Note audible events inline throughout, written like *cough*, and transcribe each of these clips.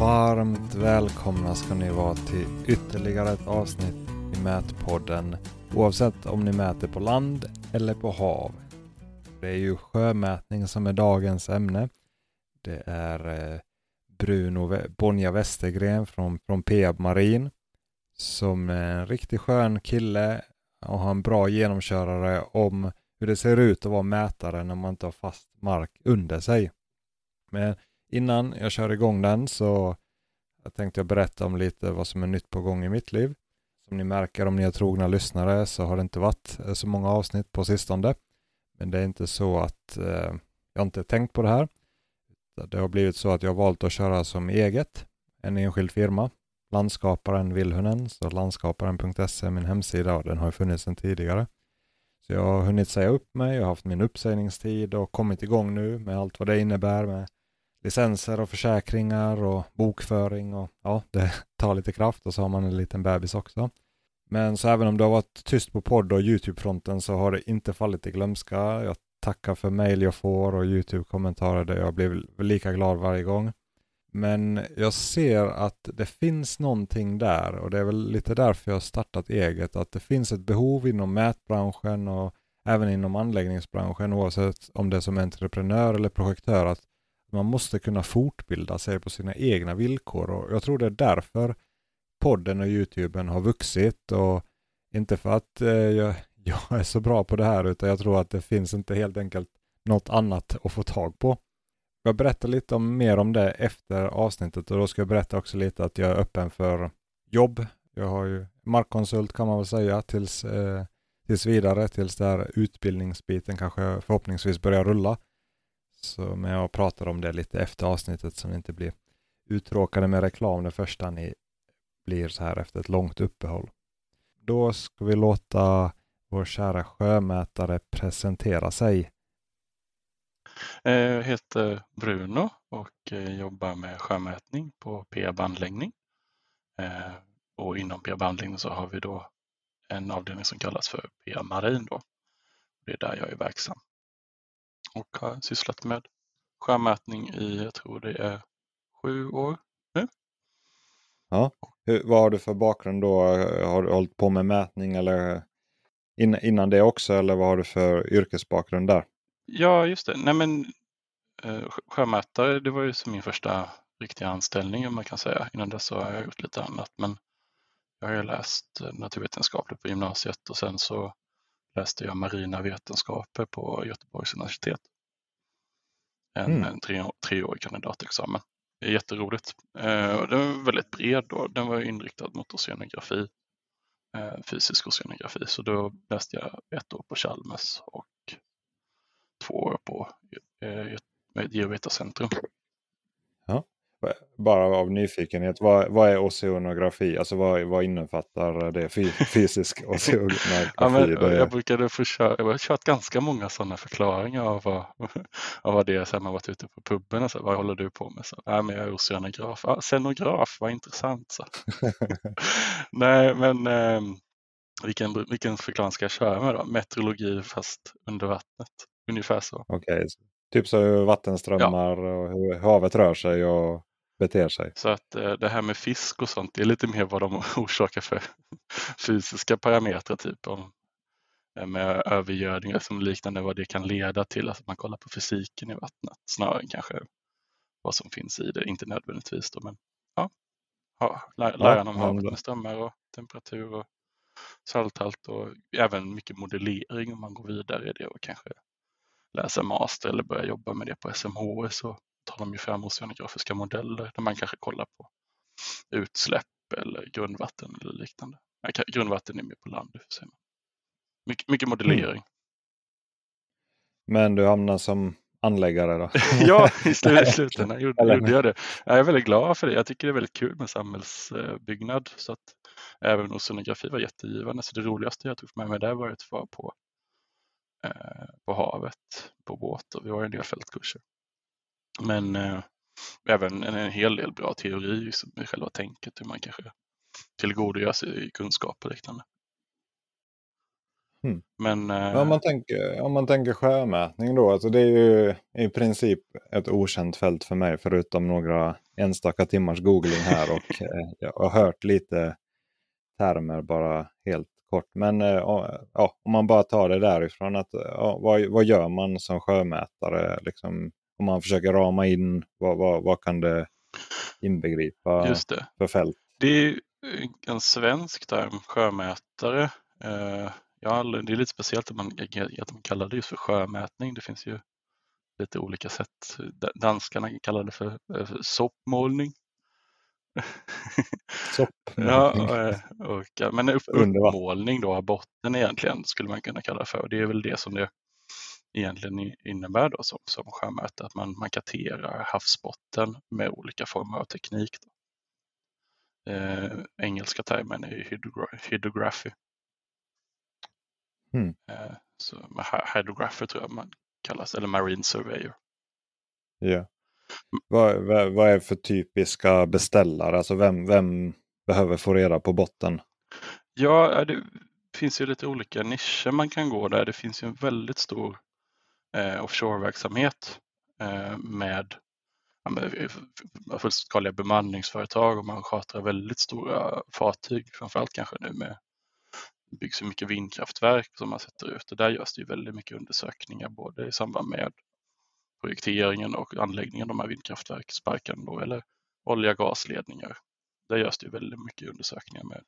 Varmt välkomna ska ni vara till ytterligare ett avsnitt i Mätpodden. Oavsett om ni mäter på land eller på hav. Det är ju sjömätning som är dagens ämne. Det är eh, Bruno Bonja Westergren från, från Peab Marin som är en riktigt skön kille och har en bra genomkörare om hur det ser ut att vara mätare när man inte har fast mark under sig. Men innan jag kör igång den så jag tänkte jag berätta om lite vad som är nytt på gång i mitt liv. Som ni märker om ni är trogna lyssnare så har det inte varit eh, så många avsnitt på sistone. Men det är inte så att eh, jag inte tänkt på det här. Det har blivit så att jag har valt att köra som eget, en enskild firma. Landskaparen Vilhunen, så landskaparen.se är min hemsida och den har funnits sedan tidigare. Så jag har hunnit säga upp mig, jag har haft min uppsägningstid och kommit igång nu med allt vad det innebär med licenser och försäkringar och bokföring och ja, det *laughs* tar lite kraft och så har man en liten bebis också. Men så även om det har varit tyst på podd och YouTube-fronten så har det inte fallit i glömska. Jag tackar för mejl jag får och YouTube-kommentarer där jag blir lika glad varje gång. Men jag ser att det finns någonting där och det är väl lite därför jag har startat eget. Att det finns ett behov inom mätbranschen och även inom anläggningsbranschen oavsett om det är som entreprenör eller projektör att man måste kunna fortbilda sig på sina egna villkor och jag tror det är därför podden och YouTuben har vuxit och inte för att eh, jag, *laughs* jag är så bra på det här utan jag tror att det finns inte helt enkelt något annat att få tag på. Jag berättar lite om, mer om det efter avsnittet och då ska jag berätta också lite att jag är öppen för jobb. Jag har ju markkonsult kan man väl säga tills, eh, tills vidare, tills där utbildningsbiten kanske förhoppningsvis börjar rulla. Så, men jag pratar om det lite efter avsnittet så ni inte blir uttråkade med reklam det första ni blir så här efter ett långt uppehåll. Då ska vi låta vår kära sjömätare presentera sig. Jag heter Bruno och eh, jobbar med sjömätning på Peab anläggning. Eh, och inom Peab anläggning så har vi då en avdelning som kallas för Peab marin. Då. Det är där jag är verksam och har sysslat med sjömätning i, jag tror det är sju år nu. Ja, Hur, vad har du för bakgrund då? Har du hållit på med mätning eller innan det också eller vad har du för yrkesbakgrund där? Ja, just det. Nej, men, eh, sjömätare, det var ju som min första riktiga anställning om man kan säga. Innan dess har jag gjort lite annat. Men jag har ju läst eh, naturvetenskapligt på gymnasiet och sen så läste jag marina vetenskaper på Göteborgs universitet. En, mm. en tre, treårig kandidatexamen. Det är jätteroligt. Eh, den var väldigt bred då. Den var inriktad mot oceanografi, eh, fysisk oceanografi. Så då läste jag ett år på Chalmers och två år på eh, Geovetacentrum. Ja. Bara av nyfikenhet, vad, vad är oceanografi? Alltså vad, vad innefattar det? *laughs* Fysisk oceanografi? ja, men, jag brukade köra, jag har kört ganska många sådana förklaringar av vad, *laughs* av vad det är sen man varit ute på puben. Och så, vad håller du på med? Så, ja, men jag är oceanograf. Ja, scenograf, vad intressant. Så. *laughs* Nej, men eh, vilken, vilken förklaring ska jag köra med då? Meteorologi fast under vattnet. Ungefär så. Okej, okay. Typ så vattenströmmar ja. och hur havet rör sig och beter sig. Så att eh, det här med fisk och sånt, det är lite mer vad de *laughs* orsakar för *laughs* fysiska parametrar, typ om eh, med övergödning som liknande vad det kan leda till, att man kollar på fysiken i vattnet snarare än kanske vad som finns i det, inte nödvändigtvis då, men ja, ja läran om havet med strömmar och temperatur och salthalt och även mycket modellering om man går vidare i det och kanske läser master eller börjar jobba med det på SMH så tar de ju fram oceanografiska modeller där man kanske kollar på utsläpp eller grundvatten eller liknande. Grundvatten är mer på land. För mycket, mycket modellering. Mm. Men du hamnar som anläggare då? *laughs* ja, i slutändan gjorde, gjorde jag det. Jag är väldigt glad för det. Jag tycker det är väldigt kul med samhällsbyggnad. Så att även oceanografi var jättegivande. Så det roligaste jag tog med mig där var att vara på, på havet på båt och vi har en del fältkurser. Men eh, även en, en, hel del bra teori i själva tänket, hur man kanske tillgodogör sig kunskap och liknande. Mm. Men, Men om, man tänker, om man tänker sjömätning då, alltså det är ju i princip ett okänt fält för mig förutom några enstaka timmars googling här och *laughs* eh, jag har hört lite termer bara helt kort. Men eh, ja, om man bara tar det därifrån, att, ja, vad, vad gör man som sjömätare? Liksom, om man försöker rama in, vad, vad, vad kan det inbegripa Just det. för fält? Det är en svensk term, sjömätare. Eh, ja, det är lite speciellt att man, att man kallar det just för sjömätning. Det finns ju lite olika sätt. Danskarna kallar det för, eh, för soppmålning. *laughs* Ja, eh, och, men upp, uppmålning då av botten egentligen skulle man kunna kalla det för. Det är väl det som det egentligen innebär då som, som sjömäte, att man, man karterar havsbotten med olika former av teknik. Eh, engelska termen är hydrogra hydrography. Mm. Eh, så hydrographer tror jag man kallas, eller marine surveyor. Ja. Vad, vad, vad är för typiska beställare? Alltså vem, vem behöver få reda på botten? Ja, det finns ju lite olika nischer man kan gå där. Det finns ju en väldigt stor eh, offshore-verksamhet eh, med ja, eh, fullskaliga bemanningsföretag och man chartrar väldigt stora fartyg, framförallt kanske nu med det byggs så mycket vindkraftverk som man sätter ut och där görs det ju väldigt mycket undersökningar både i samband med projekteringen och anläggningen av de här vindkraftverksparken då, eller olja gasledningar. Där görs det ju väldigt mycket undersökningar med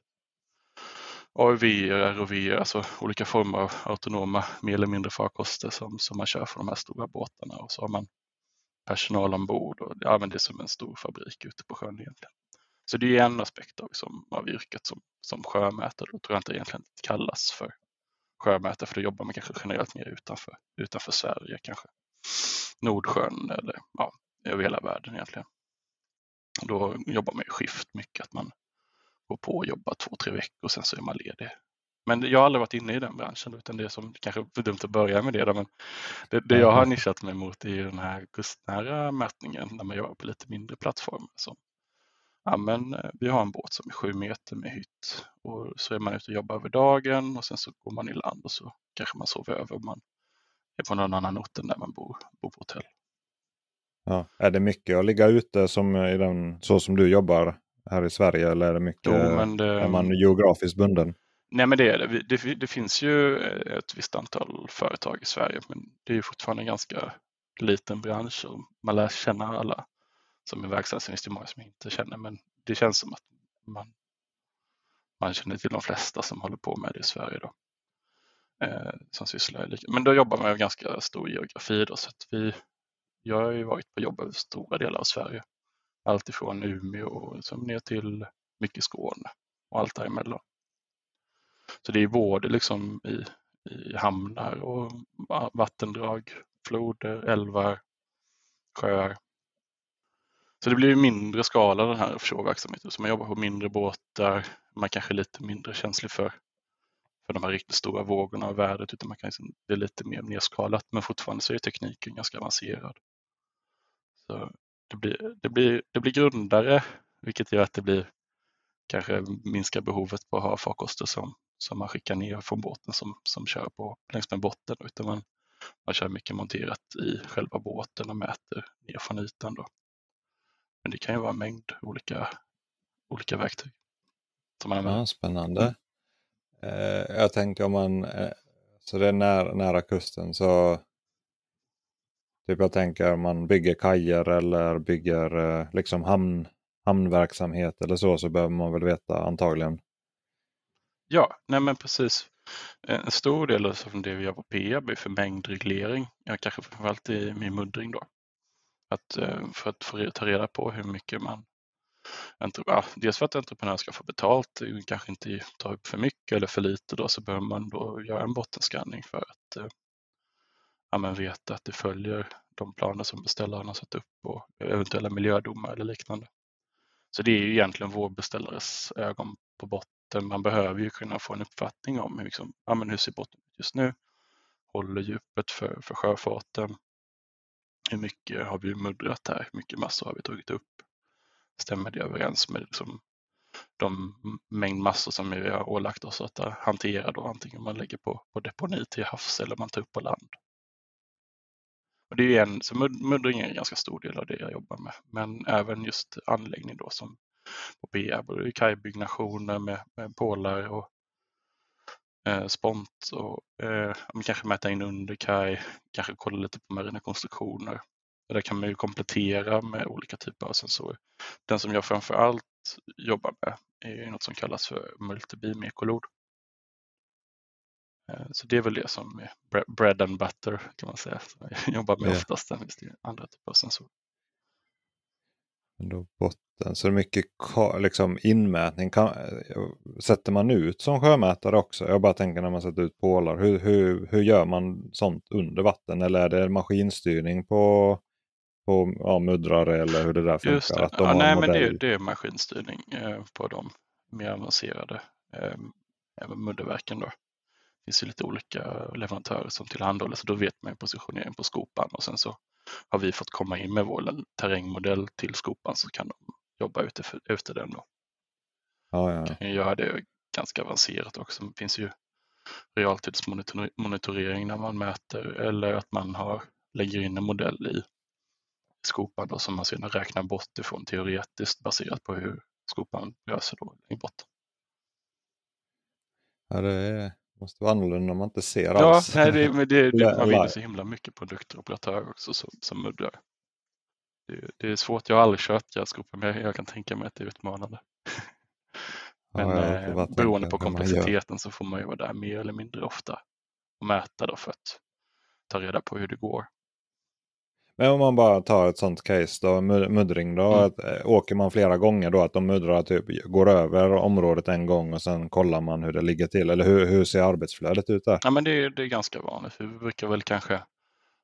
AUV, ROV, alltså olika former av autonoma mer eller mindre farkoster som, som man kör för de här stora båtarna och så har man personal ombord och ja, det är som en stor fabrik ute på sjön egentligen. Så det är en aspekt av, som, av yrket som, som sjömätare. Då tror jag inte egentligen det kallas för sjömätare för då jobbar man kanske generellt mer utanför, utanför Sverige kanske. Nordsjön eller ja, över hela världen egentligen. Då jobbar man i skift mycket, att man går på och jobbar två, tre veckor och sen så är man ledig. Men jag har aldrig varit inne i den branschen utan det är som kanske är dumt att börja med det. Då, men det, det jag har nischat mig mot är den här kustnära mätningen när man jobbar på lite mindre plattformar. Som, ja, men, eh, vi har en båt som är sju meter med hytt och så är man ute och jobbar över dagen och sen så går man i land och så kanske man sover över man på någon annan ort än där man bor, bor på hotell. Ja, är det mycket att ligga ute som i den, så som du jobbar här i Sverige eller är det mycket, jo, det, är man geografiskt bunden? Nej men det det. det. Finns ju ett visst antal företag i Sverige men det är fortfarande en ganska liten bransch och man lär känna alla som är verksamma. Sen finns det många som inte känner men det känns som att man, man känner till de flesta som håller på med det i Sverige. Då. Eh, som sysslar. Men då jobbar man med ganska stor geografi då, så att vi, jag har ju varit på jobb över stora delar av Sverige. Allt ifrån Umeå och som ner till mycket Skåne och allt däremellan. Så det är både liksom i, i hamnar och vattendrag, floder, älvar, sjöar. Så det blir mindre skala den här offshore-verksamheten. Så man jobbar på mindre båtar, man kanske är lite mindre känslig för, för de här riktigt stora vågorna av värdet. utan man kan liksom, det är lite mer nedskalat men fortfarande så är tekniken ganska avancerad. Så det, blir, det, blir, det blir grundare vilket gör att det blir kanske minskar behovet på att ha farkoster som som man skickar ner från båten som, som kör på längs med botten utan man, man kör mycket monterat i själva båten och mäter ner från ytan. Då. Men det kan ju vara en mängd olika, olika verktyg. Som man ja, spännande. Eh, jag tänkte om man, eh, så det är nära, nära kusten så Typ jag tänker om man bygger kajer eller bygger eh, liksom hamn, hamnverksamhet eller så så behöver man väl veta antagligen Ja, nej men precis. En stor del av det vi gör på PEAB är för mängdreglering, ja, kanske framförallt i min muddring då. Att, eh, för att få ta reda på hur mycket man ja, dels för att entreprenören ska få betalt, kanske inte ta upp för mycket eller för lite då, så behöver man då göra en bottenskanning för att eh, ja, men veta att det följer de planer som beställaren har satt upp och eventuella miljödomar eller liknande. Så det är ju egentligen vår beställares ögon på botten man behöver ju kunna få en uppfattning om liksom, ja, men hur ser botten ut just nu? Håller djupet för, för sjöfarten? Hur mycket har vi muddrat här? Hur mycket massor har vi tagit upp? Stämmer det överens med liksom, de mängd massor som vi har ålagt oss att eh, hantera då, antingen man lägger på, på deponi till havs eller man tar upp på land. Och det är en, så muddring är en ganska stor del av det jag jobbar med, men även just anläggning då som på PR, både kajbyggnationer med, med pålar och eh, spont och eh, kanske mäta in under kaj, kanske kolla lite på marina konstruktioner. Och där kan man ju komplettera med olika typer av sensorer. Den som jag framför allt jobbar med är något som kallas för multibeam ekolod. Eh, så det är väl det som är bread and butter kan man säga. Som jag *laughs* jobbar med yeah. oftast än andra typer av sensorer. Då botten, så det är mycket liksom, inmätning. Kan, sätter man ut som sjömätare också? Jag bara tänker när man sätter ut pålar. Hur, hur, hur gör man sånt under vatten? Eller är det maskinstyrning på, på ja, muddrare eller hur det där funkar? Just det. Att de ja, nej, men det, det, är maskinstyrning eh, på de mer avancerade eh, mudderverken. Då. Det finns ju lite olika leverantörer som tillhandahåller så då vet man positionering på skopan och sen så har vi fått komma in med vår terrängmodell till skopan så kan de jobba efter, efter den. Då. Ja, ja. Kan göra det ganska avancerat också. Det finns ju realtidsmonitorering när man mäter eller att man har, lägger in en modell i skopan då, som man sedan räknar bort ifrån teoretiskt baserat på hur skopan rör sig då i botten. Ja, det är, måste vara annorlunda om man inte ser ja, alls. Nej, det, men det, det, *laughs* man vinner så himla mycket produkter och operatörer också som, som muddrar. Det, det, är svårt, jag har aldrig kört grävskopa men jag kan tänka mig att det är utmanande. *laughs* men ja, eh, beroende på komplexiteten så får man ju vara där mer eller mindre ofta och mäta då för att ta reda på hur det går. Men om man bara tar ett sånt case då, muddring då. Mm. Att, äh, åker man flera gånger då att de muddrar typ går över området en gång och sen kollar man hur det ligger till. Eller hur, hur ser arbetsflödet ut där? Ja men det är, det är ganska vanligt. Vi brukar väl kanske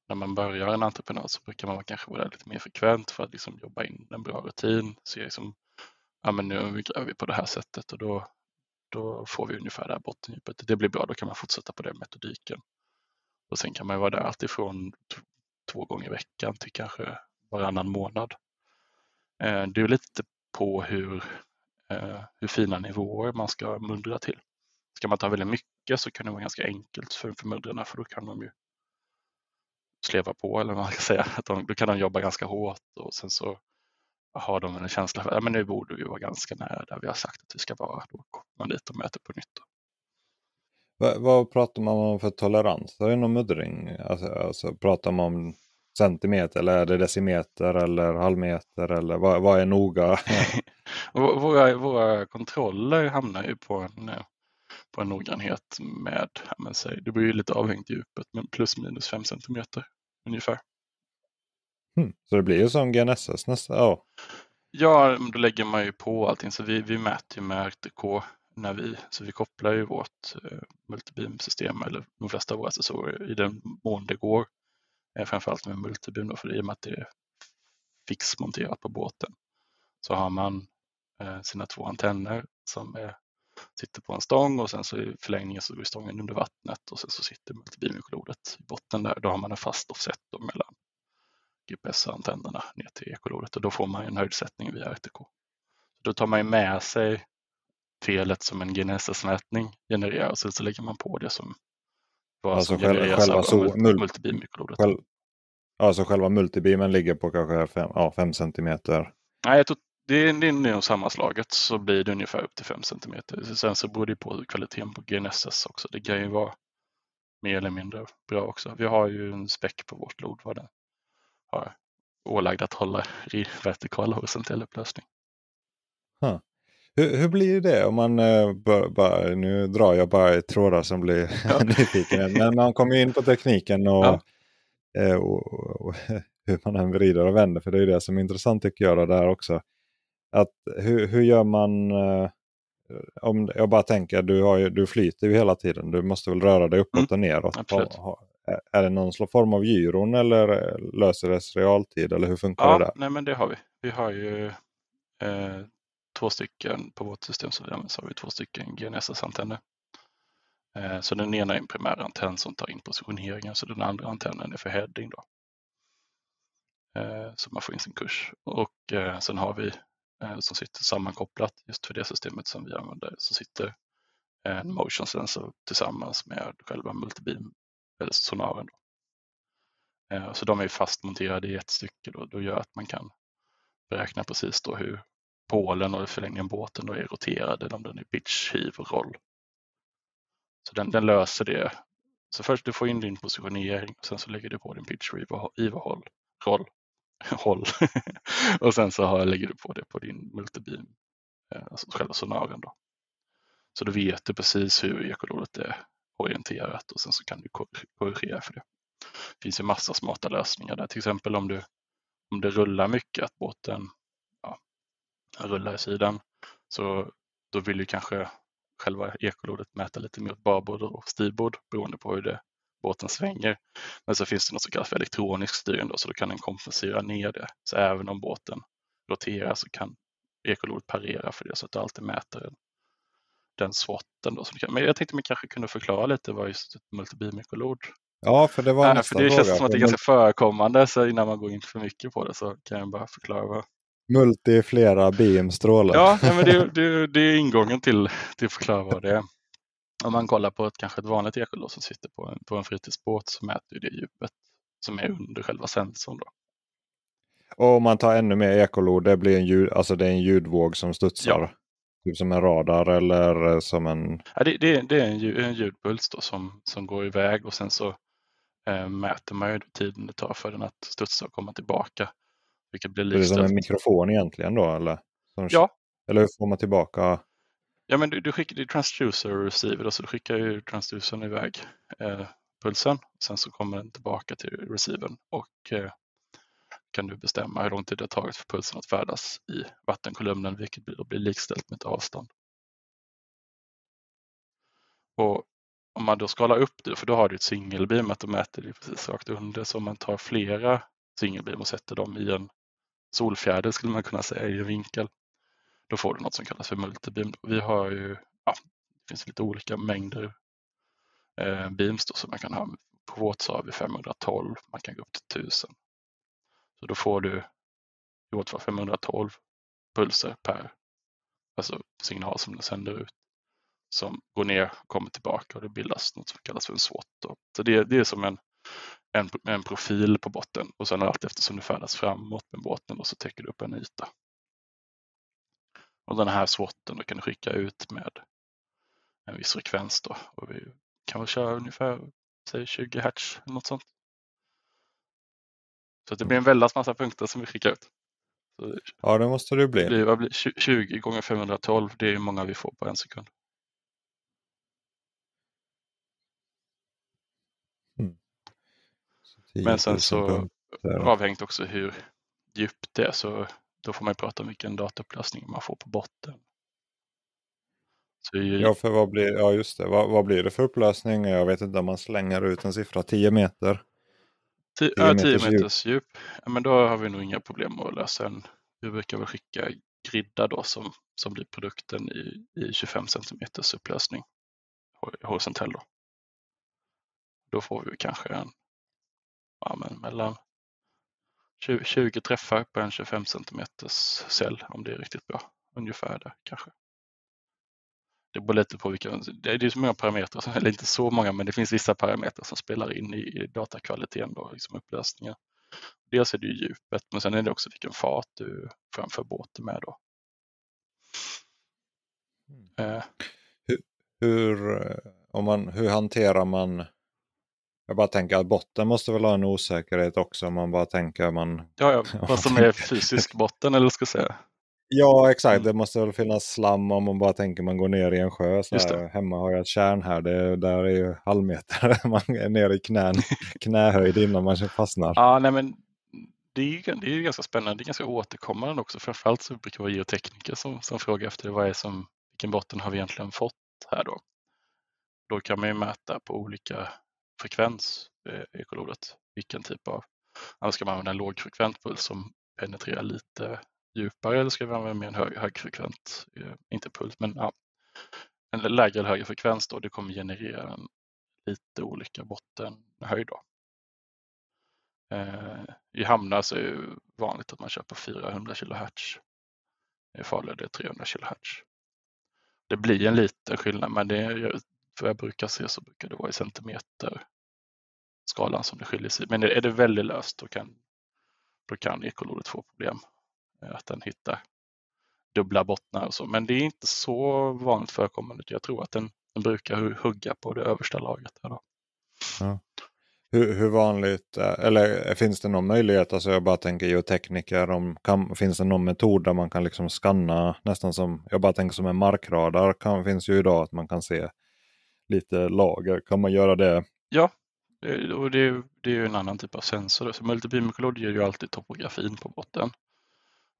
när man börjar en entreprenad så brukar man kanske vara lite mer frekvent för att liksom jobba in en bra rutin. Se liksom, ja men nu gräver vi på det här sättet och då, då får vi ungefär det här bottendjupet. Det blir bra, då kan man fortsätta på den metodiken. Och sen kan man vara där alltifrån två gånger i veckan till kanske varannan månad. Eh, det är lite på hur, eh, hur fina nivåer man ska muddra till. Ska man ta väldigt mycket så kan det vara ganska enkelt för, för muddrarna för då kan de ju sleva på eller vad man ska säga. Att de, då kan de jobba ganska hårt och sen så har de en känsla för att nu borde vi vara ganska nära där vi har sagt att vi ska vara. Då kommer man dit och mäter på nytt. Vad, vad pratar man om för toleranser inom muddring? Alltså, alltså, pratar man om centimeter eller är det decimeter eller halvmeter eller vad, vad är noga? *laughs* våra, våra kontroller hamnar ju på en, på en noggrannhet med, men säg, det blir ju lite avhängt djupet, men plus minus 5 centimeter ungefär. Hmm, så det blir ju som GNSS nästan? Ja. ja, då lägger man ju på allting. Så vi, vi mäter ju med RTK när vi, så vi kopplar ju vårt eh, multibeam-system eller de flesta av våra sensorer, i den mån det går. Eh, framförallt med multibeam då, för i och med att det är fixmonterat på båten. Så har man eh, sina två antenner som är, sitter på en stång och sen så i förlängningen så går stången under vattnet och sen så sitter multibeam-ekolodet i botten där. Då har man en fast offset mellan GPS-antennerna ner till ekolodet och då får man en höjdsättning via RTK. Då tar man ju med sig felet som en GNSS-mätning genererar och sen så lägger man på det som vad alltså som själva, av so mul multibeam-mikrodet. Själv, alltså själva multibeamen ligger på kanske 5 ja, fem centimeter? Nej, jag tror, det är, det är nog sammanslaget så blir det ungefär upp till 5 centimeter. Sen så beror det på kvaliteten på GNSS också. Det kan ju vara mer eller mindre bra också. Vi har ju en späck på vårt lod vad den har ålagd att hålla i *laughs* vertikal och horisontell upplösning. Huh. Hur, hur blir det om man, uh, bör, bara, nu drar jag bara i trådar som blir *laughs* ja. nyfiken. Men man kommer in på tekniken och, ja. uh, och, och, *laughs* hur man än vrider och vänder. För det är det som är intressant tycker jag där också. Att, hur, hur gör man, uh, om jag bara tänker, du, har ju, du flyter ju hela tiden. Du måste väl röra dig uppåt mm. och neråt. Är det någon form av gyron eller löser det realtid? Eller hur funkar ja, det där? Nej men det har vi. Vi har ju eh, två stycken på vårt system så har vi två stycken GNSS-antenner. Eh, så den ena är en primär antenn som tar in positioneringen så den andra antennen är för heading. Då. Eh, så man får in sin kurs. Och eh, sen har vi som sitter sammankopplat just för det systemet som vi använder. Så sitter en motion sensor tillsammans med själva multibeam eller sonaren. Då. Så de är fastmonterade i ett stycke och då gör att man kan beräkna precis då hur pålen och i förlängningen båten då är roterad eller om den är pitch, hiv och roll. Så den, den löser det. Så först du får in din positionering och sen så lägger du på din pitch, hiv och håll. roll. *laughs* håll. och sen så har, lägger du på det på din multibeam, eh, alltså själva sonaren. Då. Så då vet du precis hur ekolodet är orienterat och sen så kan du korrigera för det. Det finns ju massa smarta lösningar där, till exempel om du om det rullar mycket, att båten rullar i sidan, så då vill ju kanske själva ekolodet mäta lite mer åt babord och styrbord beroende på hur det, båten svänger. Men så finns det något som kallas för elektronisk styrning då, så då kan den kompensera ner det. Så även om båten roterar så kan ekolodet parera för det så att det alltid mäter den swatten. Då. Men jag tänkte man kanske kunde förklara lite vad just ett multibeam-ekolod Ja, för det var nästa för Det fråga. känns som att det är ganska förekommande, så innan man går in för mycket på det så kan jag bara förklara. Vad... Multi flera beamstrålar. Ja, men det, det, det är ingången till, till att förklara vad det är. Om man kollar på ett, kanske ett vanligt ekolod som sitter på en, på en fritidsbåt så mäter det djupet som är under själva sensorn. Då. Och om man tar ännu mer ekolod, det blir en, ljud, alltså det är en ljudvåg som studsar? Ja. Typ som en radar eller som en... Ja, det, det, det är en, ljud, en ljudpuls då som, som går iväg och sen så eh, mäter man ju tiden det tar för den att studsa och komma tillbaka. Vilket blir det är som en mikrofon egentligen då? Eller, som, ja. eller hur får man tillbaka? Ja, men du, du skickar det transducer och receiver, så du skickar ju transducern iväg eh, pulsen. Sen så kommer den tillbaka till receivern och eh, kan du bestämma hur lång tid det har tagit för pulsen att färdas i vattenkolumnen, vilket blir, blir likställt med ett avstånd. Och om man då skalar upp det, för då har du ett singelbeam, att du mäter det precis rakt under. Så om man tar flera singelbeam och sätter dem i en solfjäder skulle man kunna säga i en vinkel, då får du något som kallas för multibeam. Vi har ju, ja, det finns lite olika mängder eh, beams då, som man kan ha. På vårt så har vi 512, man kan gå upp till 1000. Så då får du i vårt fall 512 pulser per alltså signal som den sänder ut som går ner och kommer tillbaka och det bildas något som kallas för en SWOT. Då. Så det, det är som en, en, en, profil på botten och sen allt eftersom du färdas framåt med båten då, så täcker du upp en yta. Och den här SWOTen då kan du skicka ut med en viss frekvens då och vi kan väl köra ungefär säg 20 hertz eller något sånt. Så det blir en väldans massa punkter som vi skickar ut. Så ja, det måste det bli. Det blir 20 gånger 512, det är hur många vi får på en sekund. Men sen så avhängt också hur djupt det är så då får man prata om vilken dataupplösning man får på botten. Ju... Ja, för vad blir, ja, just det. Vad, vad, blir det för upplösning? Jag vet inte om man slänger ut en siffra 10 meter. 10, 10 ja, 10 meters, meters djup. Ja, men då har vi nog inga problem att lösa en. Vi brukar väl skicka gridda då som, som blir produkten i, i 25 centimeters upplösning horisontell. Då. då får vi kanske en ja, men mellan 20, 20 träffar på en 25 cm cell om det är riktigt bra. Ungefär där kanske. Det beror lite på vilka, det är så många parametrar, eller inte så många, men det finns vissa parametrar som spelar in i datakvaliteten, då, liksom upplösningen. Dels är det ju djupet, men sen är det också vilken fart du framför båten med. Då. Mm. Eh. Hur, hur, eh, om man, hur hanterar man jag bara tänker att botten måste väl ha en osäkerhet också. Man bara tänker man... Ja, ja. *laughs* vad som är fysisk botten eller ska jag säga. Ja, exakt. Mm. Det måste väl finnas slam om man bara tänker man går ner i en sjö. Hemma har jag ett kärn här. Det, där är ju halvmeter. *laughs* man är nere i knän, *laughs* knähöjd innan man fastnar. Ja, nej men det är, ju, det är ju ganska spännande. Det är ganska återkommande också. Framförallt så brukar det vara geotekniker som, som frågar efter vad är som, vilken botten har vi egentligen fått här då. Då kan man ju mäta på olika frekvens i ekolodet. Vilken typ av, ska man använda en lågfrekvent puls som penetrerar lite djupare eller ska vi använda mer en hög, högfrekvent, eh, inte puls, men ja, en lägre eller högre frekvens då, det kommer generera en lite olika bottenhöjd. Då. Eh, I hamnar så är det vanligt att man kör på 400 kHz I farled är det 300 kHz. Det blir en liten skillnad men det är, för jag brukar se så brukar det vara i centimeter skalan som det skiljer sig. Men är det väldigt löst då kan, då kan ekolodet få problem. Att den hittar dubbla bottnar och så. Men det är inte så vanligt förekommande. Jag tror att den, den brukar hugga på det översta lagret. Här då. Ja. Hur, hur, vanligt, eh, eller finns det någon möjlighet, alltså jag bara tänker geotekniker, om, kan, finns det någon metod där man kan liksom skanna nästan som, jag bara tänker som en markradar, kan, finns ju idag att man kan se lite lager, kan man göra det? Ja, och det, det är ju en annan typ av sensor. Så multibeam ger ju alltid topografin på botten.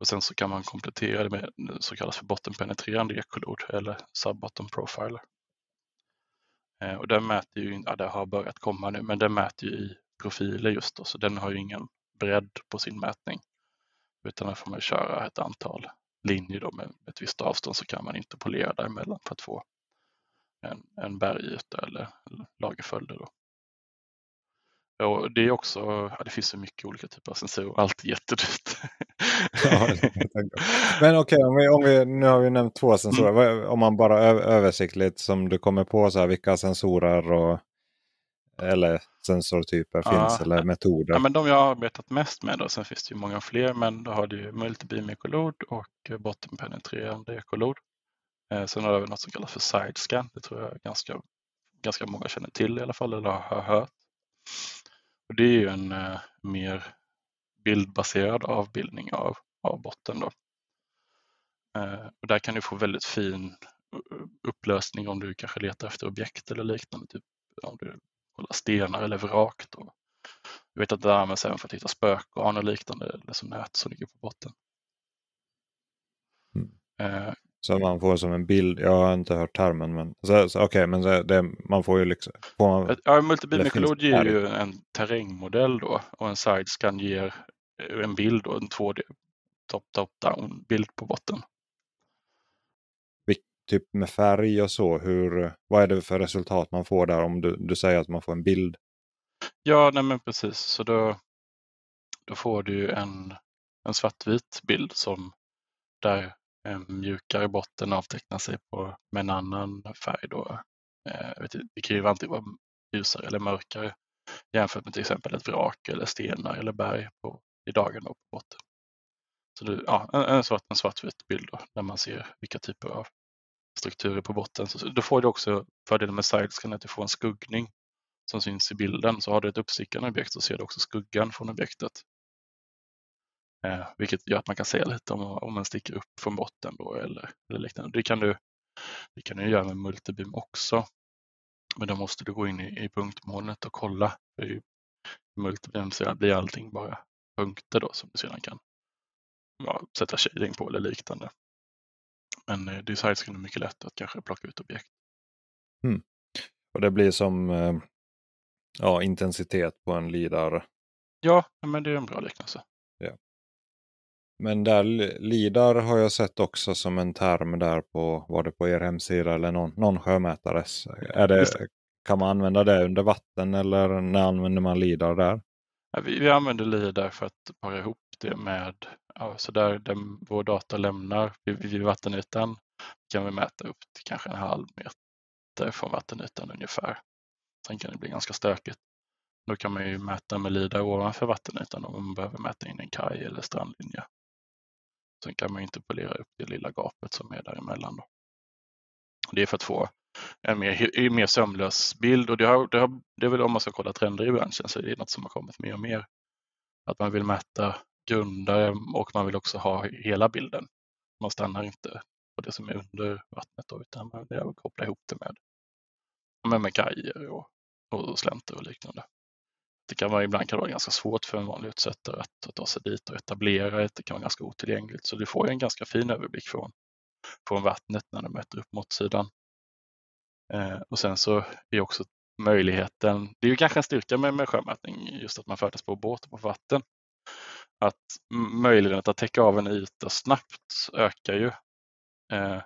Och sen så kan man komplettera det med så kallas för bottenpenetrerande ekolod eller subbottom profiler. Eh, och den mäter ju, ja det har börjat komma nu, men den mäter ju i profiler just då, så den har ju ingen bredd på sin mätning. Utan där får man köra ett antal linjer då med ett visst avstånd så kan man interpolera däremellan för att få en, en bergyta eller, lagerföljder. Då. Och det är också, ja, det finns så mycket olika typer av sensorer, allt är jättedyrt. *laughs* Men okej, okay, om vi, om vi, nu har vi nämnt två sensorer. Mm. Om man bara översiktligt som du kommer på, så här, vilka sensorer och, eller sensortyper ja, finns eller metoder? Ja, men de jag har arbetat mest med, då, sen finns det ju många fler, men då har du multibeam ekolod och bottenpenetrerande ekolod. Eh, sen har vi något som kallas för sidescan, det tror jag ganska, ganska många känner till i alla fall, eller har hört. Och det är ju en eh, mer bildbaserad avbildning av, av botten. Då. Eh, och där kan du få väldigt fin upplösning om du kanske letar efter objekt eller liknande. Typ om du kollar stenar eller vrak. Då. Jag vet att det används även för att hitta spökgarn och liknande eller så nät som ligger på botten. Mm. Så man får som en bild, jag har inte hört termen men så, så, okej, okay, men det, det, man får ju liksom... Får man, ja, multibilmykolog ger ju en terrängmodell då och en sidescan ger en bild då, en 2D top-top-down bild på botten. Typ med färg och så, hur, vad är det för resultat man får där om du, du säger att man får en bild? Ja, nej men precis, så då, då får du en, en svartvit bild som där Eh, mjukare botten avtecknar sig på, med en annan färg. Då. Eh, det kan ju antingen vara ljusare eller mörkare jämfört med till exempel ett vrak eller stenar eller berg på, i dagen på botten. Så det, ja, en, en, svart, en svartvit bild då, där man ser vilka typer av strukturer på botten. Så, då får du också fördelen med sidescan att du får en skuggning som syns i bilden. Så har du ett uppstickande objekt så ser du också skuggan från objektet. Eh, vilket gör att man kan se lite om, om man sticker upp från botten då eller, eller liknande. Det kan, du, det kan du göra med multibeam också. Men då måste du gå in i, i punktmolnet och kolla. I multibeam så blir allting bara punkter då som du sedan kan ja, sätta shading på eller liknande. Men eh, design är mycket lätt att kanske plocka ut objekt. Mm. Och det blir som eh, ja, intensitet på en lidar? Ja, men det är en bra liknelse. Men där LIDAR har jag sett också som en term där på, var det på er hemsida eller någon, någon sjömätares. Är det, kan man använda det under vatten eller när använder man LIDAR där? Ja, vi, vi använder LIDAR för att para ihop det med, ja, så där den, vår data lämnar vid, vid vattenytan kan vi mäta upp till kanske en halv meter från vattenytan ungefär. Sen kan det bli ganska stökigt. Då kan man ju mäta med LIDAR ovanför vattenytan om man behöver mäta in en kaj eller strandlinje. Sen kan man interpolera upp det lilla gapet som är däremellan. Då. Det är för att få en mer, mer sömlös bild och det, har, det, har, det är väl om man ska kolla trender i branschen så är det något som har kommit mer och mer. Att man vill mäta grundare och man vill också ha hela bilden. Man stannar inte på det som är under vattnet då, utan man vill koppla ihop det med, med, med kajer och, och slänter och liknande det kan vara, ibland kan det vara ganska svårt för en vanlig utsättare att, att ta sig dit och etablera det. Det kan vara ganska otillgängligt. Så du får en ganska fin överblick från, från vattnet när du mäter upp måttsidan. Eh, och sen så är också möjligheten, det är ju kanske en styrka med, med sjömätning, just att man färdas på båt och på vatten. Att möjligheten att täcka av en yta snabbt ökar ju. Eh,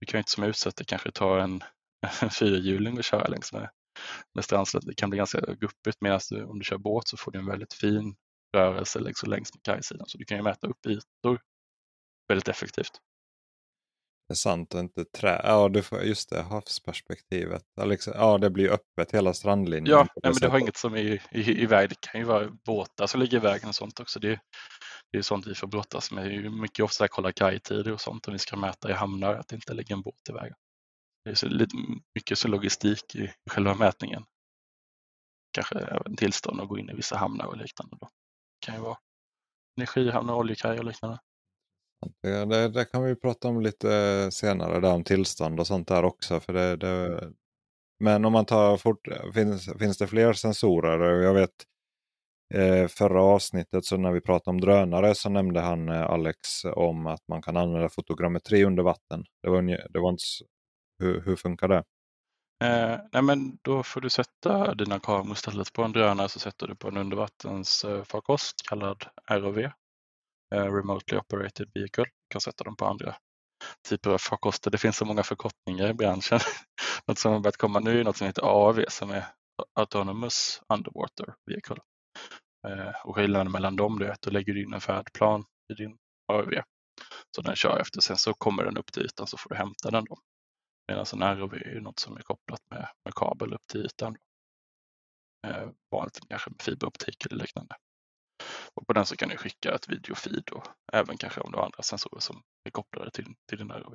du kan ju inte som utsättare kanske ta en, *laughs* en fyrhjuling och köra längs med med strandslätt. Det kan bli ganska guppigt medan du, om du kör båt så får du en väldigt fin rörelse liksom längs med kajsidan. Så du kan ju mäta upp ytor väldigt effektivt. Det är sant och inte trä. Ja, du får, just det, havsperspektivet. Liksom, ja, det blir öppet hela strandlinjen. Ja, nej, men det har inget som är i, i, i väg. Det kan ju vara båtar som ligger i vägen och sånt också. Det, det är sånt vi får brottas med. Det är mycket ofta kolla kajtider och sånt om vi ska mäta i hamnar, att det inte ligger en båt i vägen. Det är så lite, mycket så logistik i själva mätningen. Kanske även tillstånd att gå in i vissa hamnar och liknande. Då. Det kan ju vara energihamnar, oljekaj och liknande. Det, det, det, kan vi prata om lite senare, där om tillstånd och sånt där också. För det, det men om man tar fort, finns, finns det fler sensorer? Jag vet eh, förra avsnittet så när vi pratade om drönare så nämnde han eh, Alex om att man kan använda fotogrammetri under vatten. Det var, det var inte, hur, hur funkar det? Eh, nej men då får du sätta dina kameror istället på en drönare så sätter du på en undervattensfarkost eh, kallad ROV Eh, remotely Operated Vehicle. Du kan sätta dem på andra typer av farkoster. Det finns så många förkortningar i branschen. *laughs* något som har börjat komma nu är något som heter AAV som är Autonomous Underwater Vehicle. Eh, och skillnaden mellan dem är att du lägger in en färdplan i din AAV. Så den kör efter, sen så kommer den upp till ytan så får du hämta den. Då. Medan en ROV är något som är kopplat med, med kabel upp till ytan. Eh, vanligt kanske med fiberoptik eller liknande. Och på den så kan du skicka ett videofeed och även kanske om du har andra sensorer som är kopplade till, till din ROV.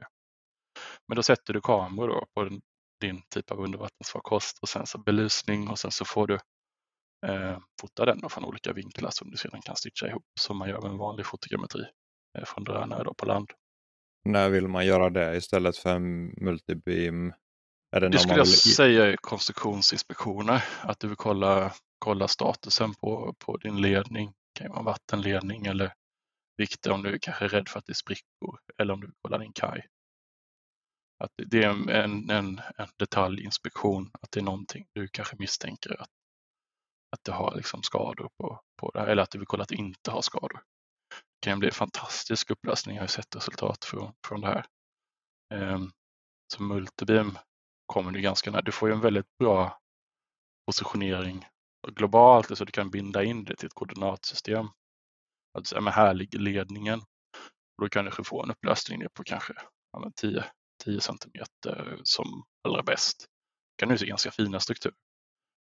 Men då sätter du kameror då på din, din typ av undervattensfarkost och sen så belysning och sen så får du eh, fota den från olika vinklar som du sedan kan stitcha ihop som man gör med en vanlig fotogrammetri eh, från drönare då på land. När vill man göra det istället för en multibeam? Är det, det skulle jag vill... säga är konstruktionsinspektioner, att du vill kolla, kolla statusen på, på din ledning, det kan vara vattenledning eller vikter om du kanske är rädd för att det är sprickor eller om du vill kolla din kaj. Att det är en, en, en, detaljinspektion, att det är någonting du kanske misstänker att, att det har liksom skador på, på det här, eller att du vill kolla att det inte har skador. Det kan bli en fantastisk upplösning, jag har sett resultat från, från det här. Ehm, så multibeam kommer du ganska nära. Du får ju en väldigt bra positionering globalt, så alltså du kan binda in det till ett koordinatsystem. Att säga, men här ligger ledningen. Och då kan du få en upplösning på kanske ja, 10, 10 centimeter som allra bäst. Du kan du se ganska fina strukturer.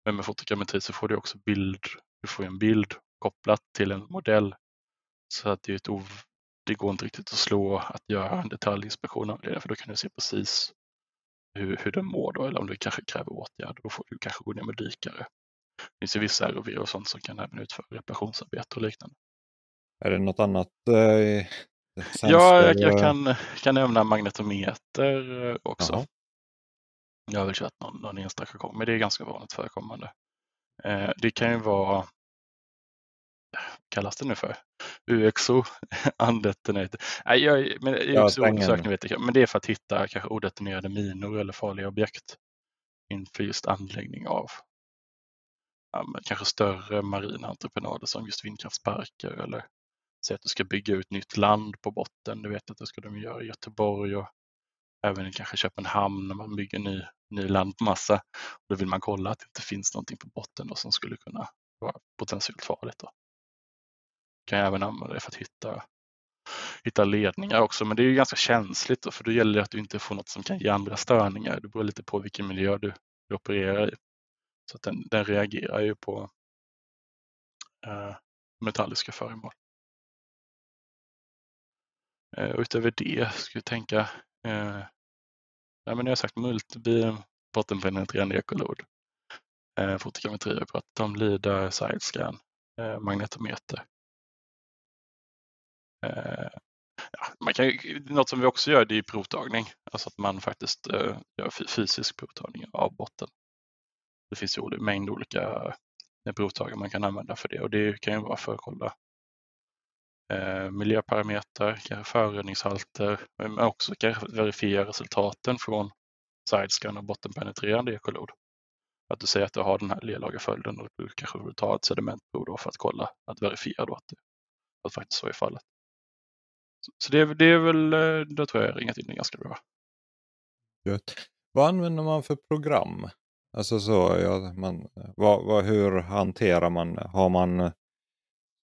Men med fotogrammetri så får du också bild, du får en bild kopplat till en modell. Så att det, är ett ov det går inte riktigt att slå att göra en detaljinspektion av det, för då kan du se precis hur, hur den mår då, eller om det kanske kräver åtgärd. Då får du kanske gå ner med dykare det finns ju vissa ROV och sånt som kan även utföra reparationsarbete och liknande. Är det något annat? Eh, ja, jag, jag, kan, kan nämna magnetometer eh, också. Aha. Jag har väl kört någon, någon enstaka gång, men det är ganska vanligt förekommande. Eh, det kan ju vara, kallas det nu för? UXO, *laughs* undetonated. Nej, jag, men UXO-undersökning vet jag men det är för att hitta kanske odetonerade minor eller farliga objekt inför just anläggning av ja, kanske större marina entreprenader som just vindkraftsparker eller säg att du ska bygga ut nytt land på botten. Du vet att det ska de göra i Göteborg och även i kanske Köpenhamn när man bygger ny, ny landmassa. då vill man kolla att det inte finns någonting på botten då som skulle kunna vara potentiellt farligt. Då. Kan jag även använda det för att hitta, hitta ledningar också, men det är ju ganska känsligt då, för då gäller det att du inte får något som kan ge andra störningar. Det beror lite på vilken miljö du, du opererar i. Så att den, den reagerar ju på eh, metalliska föremål. Eh, och utöver det skulle jag tänka, eh, nej men jag har sagt multibi, bottenpenetrerande ekolod, eh, fotogrammetri har pratat om, LIDAR, sidescan, eh, magnetometer. Eh, ja, man kan, något som vi också gör det är provtagning, alltså att man faktiskt eh, gör fysisk provtagning av botten. Det finns ju en mängd olika eh, provtagare man kan använda för det och det kan ju vara för att kolla eh, miljöparametrar, föroreningshalter, men också kanske verifiera resultaten från sidescan och bottenpenetrerande ekolod. Att du säger att du har den här lerlagerföljden och du kanske vill ta ett sedimentprov för att kolla, att verifiera då att det att faktiskt så är fallet. Så det, det är väl, eh, då tror jag ringat in det ganska bra. Gött. Vad använder man för program? Alltså så, ja, man, vad, vad, hur hanterar man, har man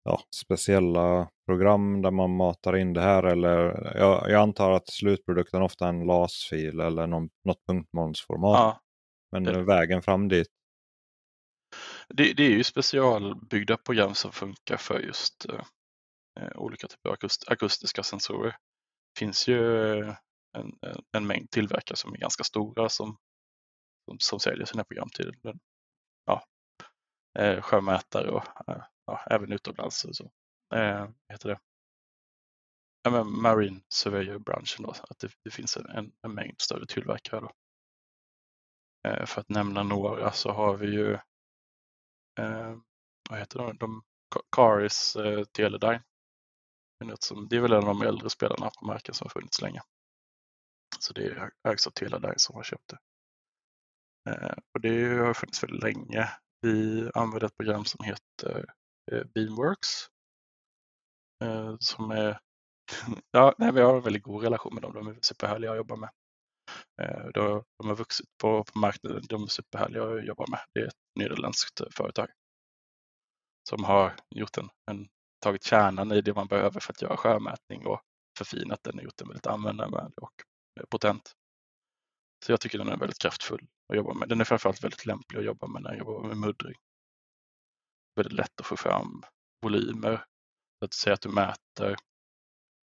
ja, speciella program där man matar in det här? Eller jag, jag antar att slutprodukten ofta är en LAS-fil eller någon, något punktmolnsformat. Ja, Men det- vägen fram dit, det, det är ju specialbyggda program som funkar för just eh, Eh, olika typer av akust, akustiska sensorer. Det finns ju eh, en, en- en mängd tillverkare som är ganska stora som, som, som säljer sina program till ja, eh, sjömätare och eh, ja, även utomlands. och Så. Eh, heter det? Ja, men Marine Surveyor-branschen. Att det, det finns en, en, en mängd större tillverkare. Då. Eh, för att nämna några så har vi ju eh, vad heter de? de Caris eh, Teledyne. Det är som- Det är väl en av de äldre spelarna på marken som har funnits länge. Så det är ägs av där som har köpt det. Eh, och det har funnits väldigt länge. Vi använder ett program som heter eh, Beamworks. Eh, som är, *laughs* ja, nej, vi har en väldigt god relation med dem. De är superhärliga att jobba med. De, har vuxit på, på marknaden. De är superhärliga att jobba med. Det är ett nederländskt företag som har gjort en, en, tagit kärnan i det man behöver för att göra sjömätning och förfinat den och gjort den väldigt användarvänlig och eh, potent. Så jag tycker den är väldigt kraftfull att jobba med. Den är framförallt väldigt lämplig att jobba med när jag jobbar med muddring. Väldigt lätt att få fram volymer. Så att säga att du mäter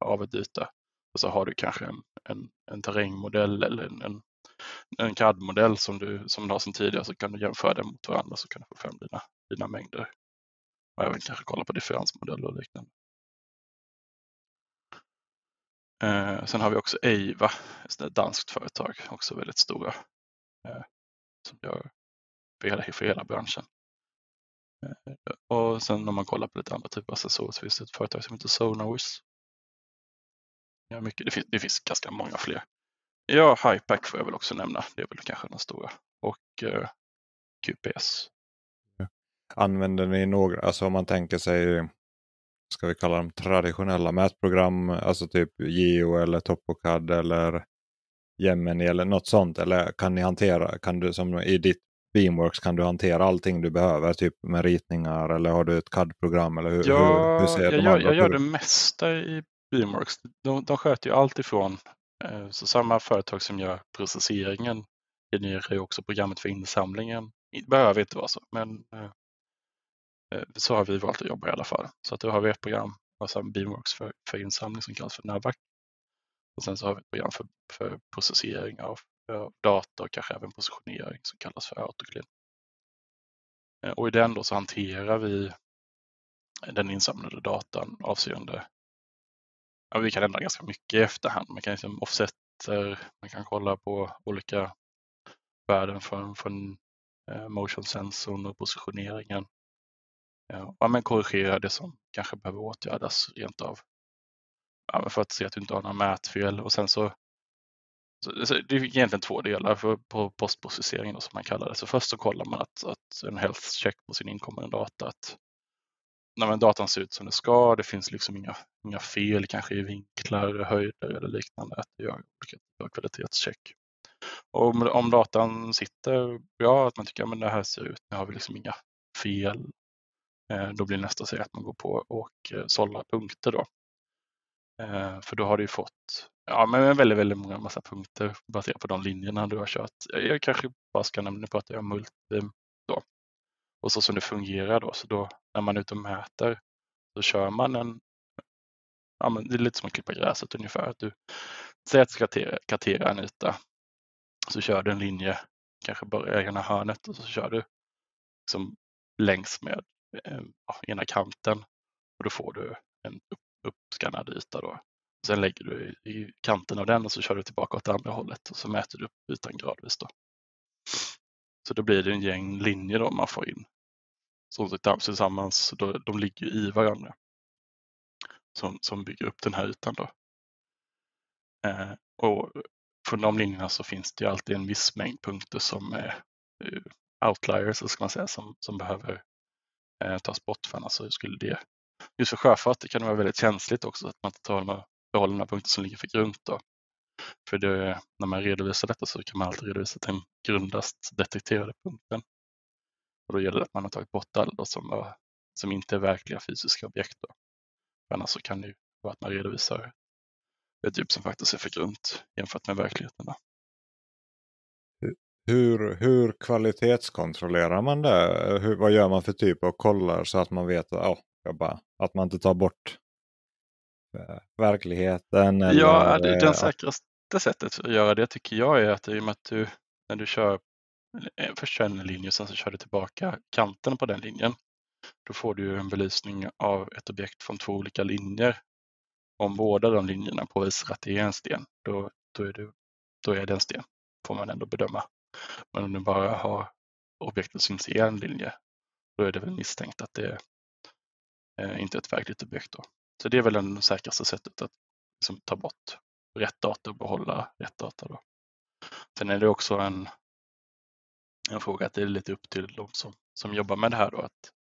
av ett yta och så har du kanske en, en, en terrängmodell eller en, en, en CAD-modell som du, som du har sedan tidigare så kan du jämföra den mot varandra så kan du få fram dina, dina mängder. Och även kanske kolla på differensmodeller och liknande. Eh, sen har vi också Eiva, ett danskt företag, också väldigt stora. Eh, som gör för hela, för hela branschen. Eh, och sen om man kollar på lite andra typer av sensorer så finns det ett företag som heter Sonarwiz. Ja, mycket, det, finns, det finns ganska många fler. Ja, Hypack får jag väl också nämna. Det är väl kanske den stora. Och eh, QPS använder ni några, alltså om man tänker sig, ska vi kalla dem traditionella mätprogram, alltså typ Geo eller Topocad eller Gemini eller något sånt? Eller kan ni hantera, kan du som i ditt Beamworks kan du hantera allting du behöver, typ med ritningar eller har du ett CAD-program? Eller hur, Ja, hur, hur ser jag, de gör, jag gör det mesta i Beamworks. De, de sköter ju allt ifrån, eh, så samma företag som gör processeringen genererar ju också programmet för insamlingen. Det behöver inte vara så, men eh, Eh, så har vi valt att jobba i alla fall. Så att då har vi ett program, alltså Beamworks för, för insamling som kallas för Navac. Och sen så har vi ett program för, för processering av, av data och kanske även positionering som kallas för Autoclean. Eh, och i den då så hanterar vi den insamlade datan avseende, ja, vi kan ändra ganska mycket i efterhand. Man kan liksom offsetter, man kan kolla på olika värden från, från eh, motion sensorn och positioneringen. Ja, men korrigera det som kanske behöver åtgärdas rent av. Ja, men för att se att du inte har några mätfel och sen så, så, så det är egentligen två delar för, på postprocesseringen då, som man kallar det. Så först så kollar man att, att en health check på sin inkommande data, att när datan ser ut som det ska, det finns liksom inga, inga fel kanske i vinklar, höjder eller liknande, att det gör olika kvalitetscheck. Och om, om datan sitter bra, att man tycker att det här ser ut, nu har vi liksom inga fel, Eh, då blir nästa steg att man går på och eh, sållar punkter då. Eh, för då har du ju fått ja, men väldigt, väldigt många massa punkter baserat på de linjerna du har kört. Jag, kanske bara ska nämna, nu pratar jag om Multi. då. Och så som det fungerar då, så då när man är ute och mäter så kör man en, ja men det är lite som att klippa gräset ungefär. Att du säger att du ska kartera, kartera en yta, så kör du en linje, kanske börjar i ena hörnet och så kör du liksom längs med Eh, ja, ena kanten och då får du en upp, uppskannad yta då. Sen lägger du i, i kanten av den och så kör du tillbaka åt andra hållet och så mäter du upp ytan gradvis. Då. Så då blir det en gäng linjer då man får in. Så tillsammans, då, de ligger i varandra. Som, som bygger upp den här ytan. Då. Eh, och från de linjerna så finns det alltid en viss mängd punkter som är uh, outliers, så ska man säga, som, som behöver Eh, tas bort. För annars så skulle det, just för sjöfart det kan det vara väldigt känsligt också att man inte tar de behåller de punkter som ligger för grunt. Då. För det, när man redovisar detta så kan man alltid redovisa den grundast detekterade punkten. Och då gäller det att man har tagit bort alla som som inte är verkliga fysiska objekt. Då. Annars så kan det ju vara att man redovisar ett djup som faktiskt är för grunt jämfört med verkligheten. Då. Hur, hur kvalitetskontrollerar man det? Hur, vad gör man för typ av kollar så att man vet oh, bara, att man inte tar bort eh, verkligheten? Eller, ja, det, den säkraste sättet att göra det tycker jag är att i och med att du när du kör eh, först kör en linje och sen så kör du tillbaka kanten på den linjen. Då får du en belysning av ett objekt från två olika linjer. Om båda de linjerna påvisar att det är en sten, då, då, är, det, då är det en sten, får man ändå bedöma. Men om du bara har objektet syns i en linje, då är det väl misstänkt att det är inte är ett verkligt objekt. Då. Så det är väl det säkraste sättet att liksom, ta bort rätt data och behålla rätt data. Då. Sen är det också en, en fråga att det är lite upp till de som, som jobbar med det här då, att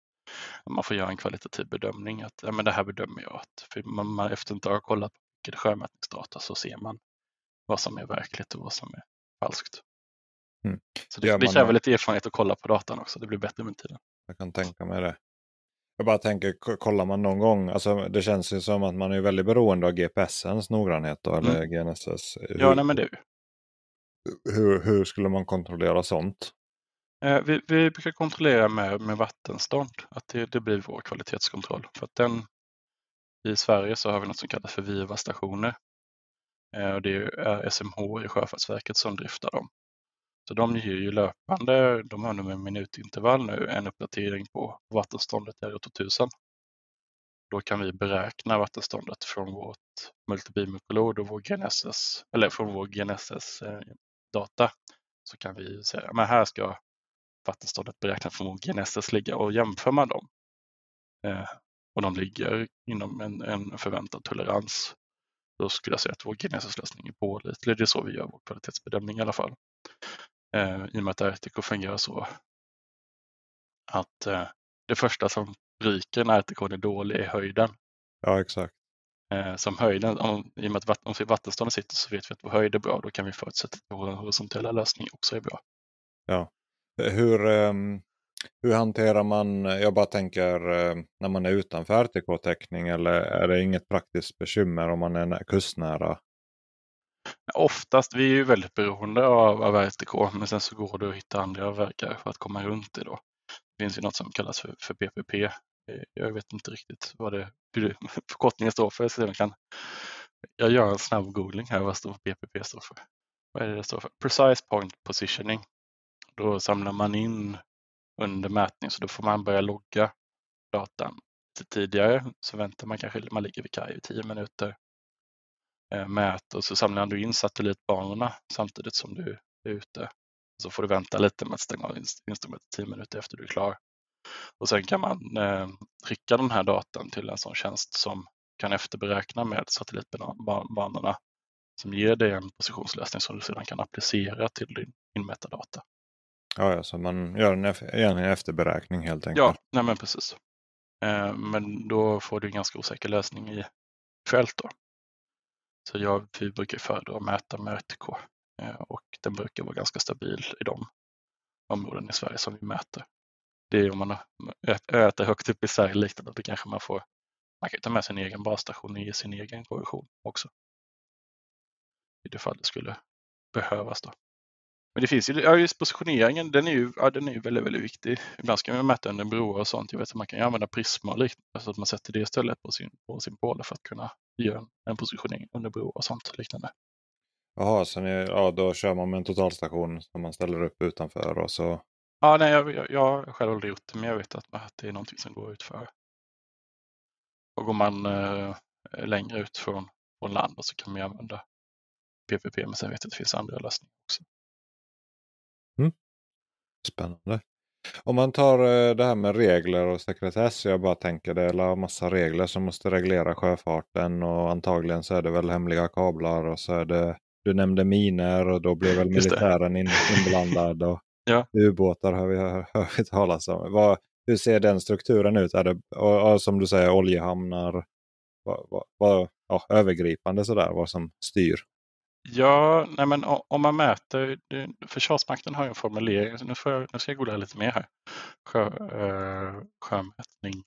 man får göra en kvalitativ bedömning. Att ja, men det här bedömer jag att för man, man efter att ha kollat på mycket så ser man vad som är verkligt och vad som är falskt. Mm. Så det, det kräver lite erfarenhet att kolla på datan också. Det blir bättre med tiden. Jag kan tänka mig det. Jag bara tänker, kollar man någon gång, alltså det känns ju som att man är väldigt beroende av GPSens noggrannhet då, eller mm. GNSS. Hur, ja, nej men det är hur, hur skulle man kontrollera sånt? Eh, vi, vi, brukar kontrollera med, med vattenstånd, att det, det, blir vår kvalitetskontroll. För att den, I Sverige så har vi något som kallas för VIVA-stationer. Eh, och det är SMH i Sjöfartsverket som driftar dem. Så de ger ju löpande, de har nu med minutintervall nu en uppdatering på vattenståndet i Euro 2000. Då kan vi beräkna vattenståndet från vårt multibimicrolod och vår GNSS, eller från vår GNSS-data. Eh, så kan vi säga, men här ska vattenståndet beräknat från vår GNSS ligga och jämför man dem eh, och de ligger inom en, en förväntad tolerans, då skulle jag säga att vår GNSS-lösning är pålitlig. Det är så vi gör vår kvalitetsbedömning i alla fall. Eh, I och med att RTK fungerar så att eh, det första som ryker när RTK är dålig är höjden. Ja, exakt. Eh, som höjden, om, i och med att om vattenståndet sitter så vet vi att vår höjd är bra. Då kan vi förutsätta att vår horisontella lösning också är bra. Ja. Hur, um, hur hanterar man, jag bara tänker uh, när man är utanför RTK-täckning eller är det inget praktiskt bekymmer om man är kustnära? Oftast, vi är ju väldigt beroende av, av RSDK, men sen så går det att hitta andra vägar för att komma runt det då. Det finns ju något som kallas för, för PPP. Eh, jag vet inte riktigt vad det *laughs* förkortningen står för. Så jag, kan, jag gör en snabb googling här vad står PPP står för. Vad är det det står för? Precise Point Positioning. Då samlar man in under mätning så då får man börja logga datan tidigare. Så väntar man kanske, man ligger vid kaj i tio minuter, mäter och så samlar du in satellitbanorna samtidigt som du är ute. Så får du vänta lite med att stänga av instrumentet tio minuter efter du är klar. Och sen kan man eh, skicka den här datan till en sån tjänst som kan efterberäkna med satellitbanorna som ger dig en positionslösning som du sedan kan applicera till din inmätta data. Ja, ja, så man gör en, en efterberäkning helt enkelt. Ja, nej men precis. Eh, men då får du en ganska osäker lösning i fält. Då. Så jag, vi brukar föredra att mäta med RTK eh, och den brukar vara ganska stabil i de områden i Sverige som vi mäter. Det är om man äter högt upp i Sverige liknande, då kanske man får man kan ta med sin egen basstation i sin egen korrektion också. I det fall det skulle behövas. Då. Men det finns ju, ja just positioneringen, den är ju, ja, den är ju väldigt, väldigt viktig. Ibland ska man mäta under broar och sånt. Jag vet att man kan ju använda prisma och liknande, så att man sätter det istället på sin, på sin påle för att kunna göra en, positionering under broar och sånt liknande. Jaha, så ni, ja, då kör man med en totalstation som man ställer upp utanför och så? Ja, nej, jag, jag, jag har själv aldrig gjort det, men jag vet att, att det är någonting som går ut för. Och går man eh, längre ut från, från land så kan man använda PPP, men sen vet jag att det finns andra lösningar också. Spännande. Om man tar eh, det här med regler och sekretess. Jag bara tänker det är en massa regler som måste reglera sjöfarten och antagligen så är det väl hemliga kablar och så är det du nämnde miner och då blir väl militären in, inblandad. Och *laughs* ja. Ubåtar har vi hört talas om. Vad, hur ser den strukturen ut? Är det, och, och som du säger oljehamnar? Vad, vad, ja, övergripande sådär, vad som styr? Ja, nej men om man mäter, Försvarsmakten har ju en formulering, nu, får jag, nu ska jag googla lite mer här. Sjö, eh, sjömätning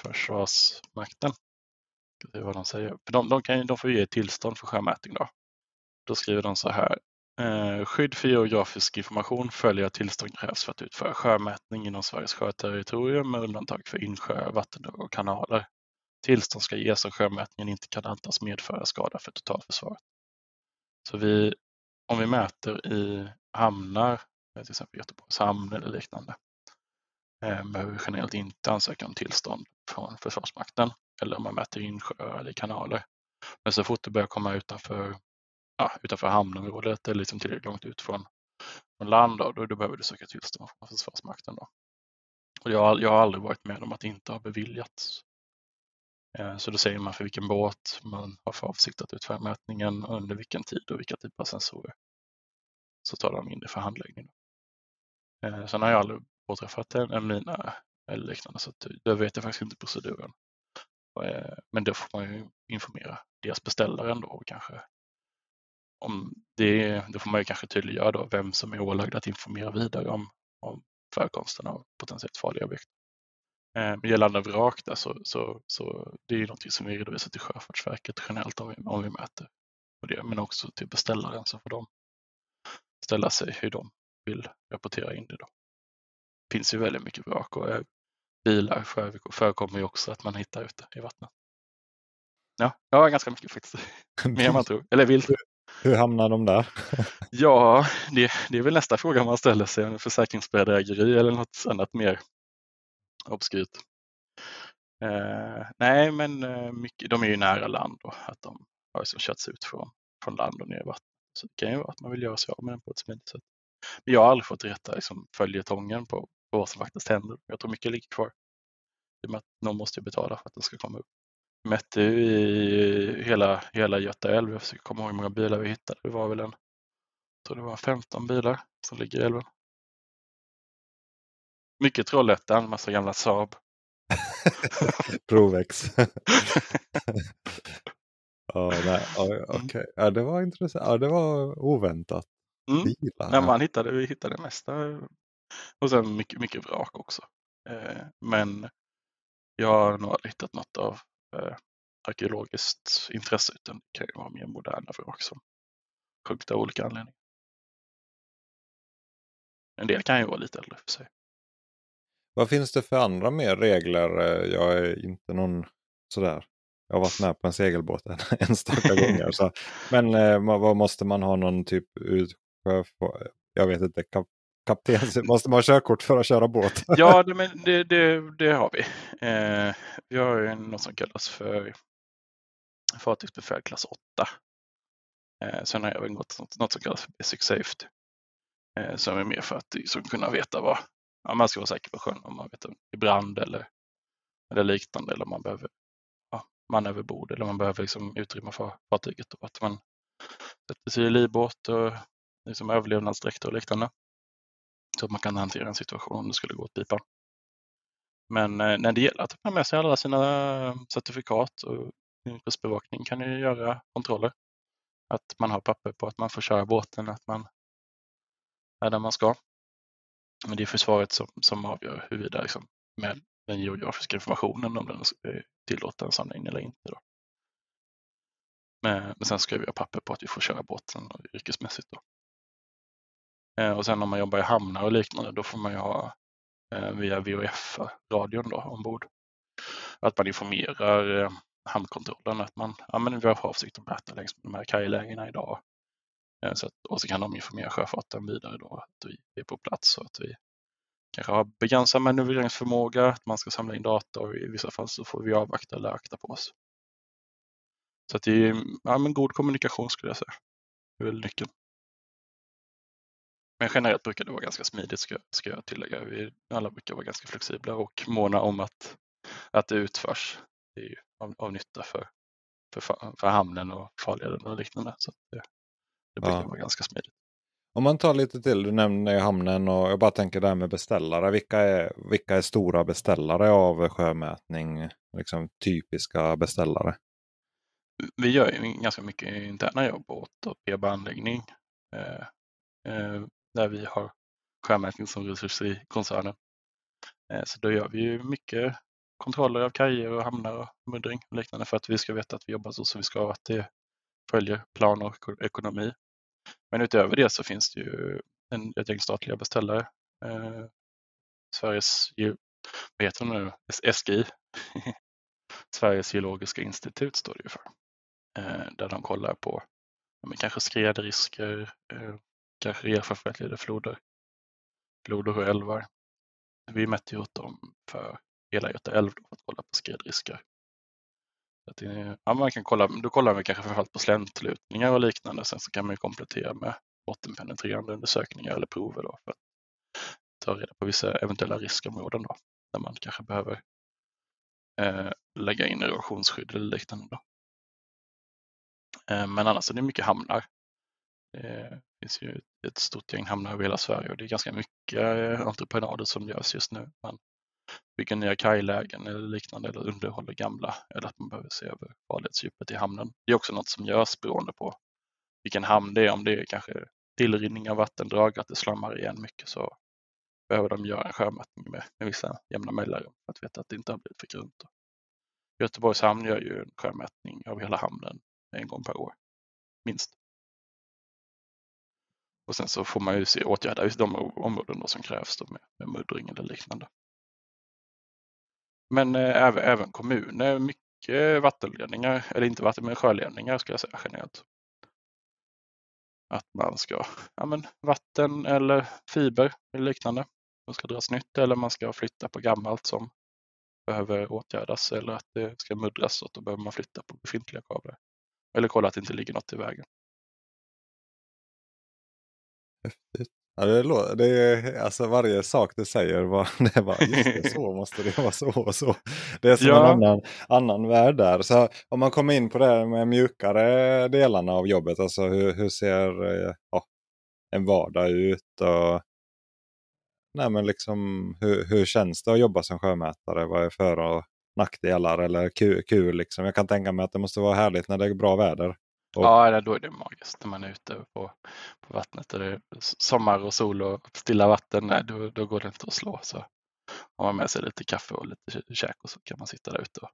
Försvarsmakten. Det är vad de säger. För de, de, kan, de får ge tillstånd för sjömätning. Då, då skriver de så här. Eh, skydd för geografisk information följer att tillstånd krävs för att utföra sjömätning inom Sveriges sjöterritorium med undantag för insjöar, vattendrag och kanaler. Tillstånd ska ges om sjömätningen inte kan antas medföra skada för totalförsvaret. Så vi, om vi mäter i hamnar, till exempel Göteborgs hamn eller liknande, eh, behöver vi generellt inte ansöka om tillstånd från Försvarsmakten eller om man mäter insjöar eller kanaler. Men så fort det börjar komma utanför, ja, utanför hamnområdet eller liksom tillräckligt långt ut från, från land, då, då, då behöver du söka tillstånd från Försvarsmakten. Då. Och jag, jag har aldrig varit med om att det inte har beviljats. Eh, så då säger man för vilken båt man har för avsikt att utföra mätningen, under vilken tid och vilka typer av sensorer. Så tar de in det för handläggning. Eh, sen har jag aldrig påträffat en, mina eller liknande så då vet jag faktiskt inte proceduren. Eh, men då får man ju informera deras beställare ändå och kanske om det, då får man ju kanske tydliggöra då vem som är ålagd att informera vidare om, om förekomsten av potentiellt farliga objekt. Eh, gällande vrak där så, så, så det är ju någonting som vi redovisar till Sjöfartsverket generellt om vi, om vi mäter på det, men också till beställaren så får de ställa sig hur de vill rapportera in det. Då. Det finns ju väldigt mycket vrak och eh, bilar förekommer ju också att man hittar ute i vattnet. Ja, ja ganska mycket faktiskt. *laughs* Mer än man tror. Eller vill. Hur hamnar de där? ja, det, det är väl nästa fråga man ställer sig. Om försäkringsbedrägeri eller något annat mer obskyrt. Eh, nej, men eh, mycket, de är ju nära land och att de har liksom körts ut från, från land och ner i vattnet. Så det kan ju vara att man vill göra sig av med den på ett smidigt sätt. Men jag har aldrig fått rätta liksom, följetongen på, på vad som faktiskt händer. Jag tror mycket ligger kvar. I och med att någon måste betala för att den ska komma upp. Vi mätte i hela, hela Göta älv. Jag försöker komma ihåg hur många bilar vi hittade. Det var väl en, jag tror det var 15 bilar som ligger i älven. Mycket Trollhättan, massa gamla Saab. *laughs* Provex. *laughs* ja, nej, mm. Okay. Ja, det var intressant. Ja, det var oväntat. Mm. Bilar. Ja, man hittade, vi hittade det mesta. Och sen mycket, mycket vrak också. Eh, men jag har nog aldrig hittat något av eh, arkeologiskt intresse utan det kan ju vara mer moderna vrak som sjunkit av olika anledningar. En del kan ju vara lite äldre för sig. Vad finns det för andra mer regler? Eh, jag är inte någon sådär. Jag har varit med på en segelbåt en *laughs* enstaka gånger. Så. Men eh, vad måste man ha någon typ utsjö... Jag vet inte. Kap kapten, måste man ha körkort för att köra båt? ja, *laughs* det, men det, det, det har vi. Eh, vi har ju något som kallas för fartygsbefäl klass 8. Eh, sen har jag även gått något, något som kallas för basic safety. Eh, som är mer för att liksom, kunna veta vad, ja, man ska vara säker på sjön om man vet om det är brand eller, eller liknande eller om man behöver ja, man överbord eller man behöver liksom utrymma för fartyget och att man sätter sig i livbåt och liksom överlevnadsdräkter och liknande. Så att man kan hantera en situation om det skulle gå åt pipan. Men eh, när det gäller att ta med sig alla sina eh, certifikat och kustbevakning kan ju göra kontroller. Att man har papper på att man får köra båten, att man är där man ska. Men det är försvaret som, som avgör huruvida liksom, med den geografiska informationen om den tillåter en samling eller inte. Då. Men, men sen ska vi ha papper på att vi får köra båten yrkesmässigt. Då. Eh, och sen om man jobbar i hamnar och liknande då får man ju ha eh, via VHF-radion då ombord. Att man informerar eh, hamnkontrollen att man ja, men vi har för avsikt att mäta längs med de här kajlägena idag. Eh, så att, och så kan de informera sjöfarten vidare då att vi är på plats och att vi kanske har begränsad manövreringsförmåga, att man ska samla in data och i vissa fall så får vi avvakta eller akta på oss. Så att det är ja, men god kommunikation skulle jag säga. Det är väl nyckeln. Men generellt brukar det vara ganska smidigt ska, ska jag tillägga. Vi alla brukar vara ganska flexibla och måna om att, att det utförs. Det är ju av, av nytta för, för, för hamnen och farleden och liknande. Så det, det brukar ja. vara ganska smidigt. Om man tar lite till, du nämner hamnen och jag bara tänker det här med beställare. Vilka är, vilka är stora beställare av sjömätning? Liksom typiska beställare? Vi gör ju ganska mycket interna jobb åt PB-anläggning. Eh, eh, där vi har sjömätning som resurs i koncernen. Eh, så då gör vi ju mycket kontroller av kajer och hamnar och muddring och liknande för att vi ska veta att vi jobbar så som vi ska, att det följer plan och ekonomi. Men utöver det så finns det ju en, ett gäng statliga beställare. Eh, Sveriges, vad heter de nu, SGI, *laughs* Sveriges geologiska institut står det ju för. Eh, där de kollar på ja, kanske skredrisker, eh, kanske erfarenheter floder, floder och älvar. Vi mätte ju åt dem för hela Göta älv för att kolla på skredrisker. Att ja, man kan kolla, då kollar vi kanske framförallt på släntlutningar och liknande. Sen så kan man komplettera med bottenpenetrerande undersökningar eller prover då för att ta reda på vissa eventuella riskområden då, där man kanske behöver eh, lägga in erosionsskydd eller liknande. Då. Eh, men annars är det mycket hamnar. Det finns ju ett stort gäng hamnar över hela Sverige och det är ganska mycket eh, entreprenader som görs just nu. Man bygger nya kajlägen eller liknande eller underhåller gamla eller att man behöver se över farledsdjupet i hamnen. Det är också något som görs beroende på vilken hamn det är. Om det är kanske tillrinning av vattendrag, att det slammar igen mycket så behöver de göra en sjömätning med, med vissa jämna mellanrum för att veta att det inte har blivit för grunt. Göteborgs hamn gör ju en sjömätning av hela hamnen en gång per år, minst. Och sen så får man ju se, åtgärda de områden som krävs då med, med muddring eller liknande. Men eh, även, även kommuner, mycket vattenledningar, eller inte vatten, men sjöledningar ska jag säga generellt. Att man ska, ja men vatten eller fiber eller liknande, som ska dras nytt eller man ska flytta på gammalt som behöver åtgärdas eller att det ska muddras och då behöver man flytta på befintliga kablar. Eller kolla att det inte ligger något i vägen. Häftigt. Ja, det, det är, alltså varje sak du säger, var, *laughs* det bara just det, så måste det vara så och så. Det är som ja. en annan, annan värld där. Så om man kommer in på det med mjukare delarna av jobbet, alltså hur, hur ser eh, ja, en vardag ut? Och, nej, men liksom, hur, hur känns det att jobba som sjömätare? Vad är för och nackdelar eller kul? kul liksom? Jag kan tänka mig att det måste vara härligt när det är bra väder. Och... Ja, då är det magiskt när man är ute på, på vattnet. Och det är sommar och sol och stilla vatten, nej, då, då går det inte att slå. Så har man med sig lite kaffe och lite käk och så kan man sitta där ute. Och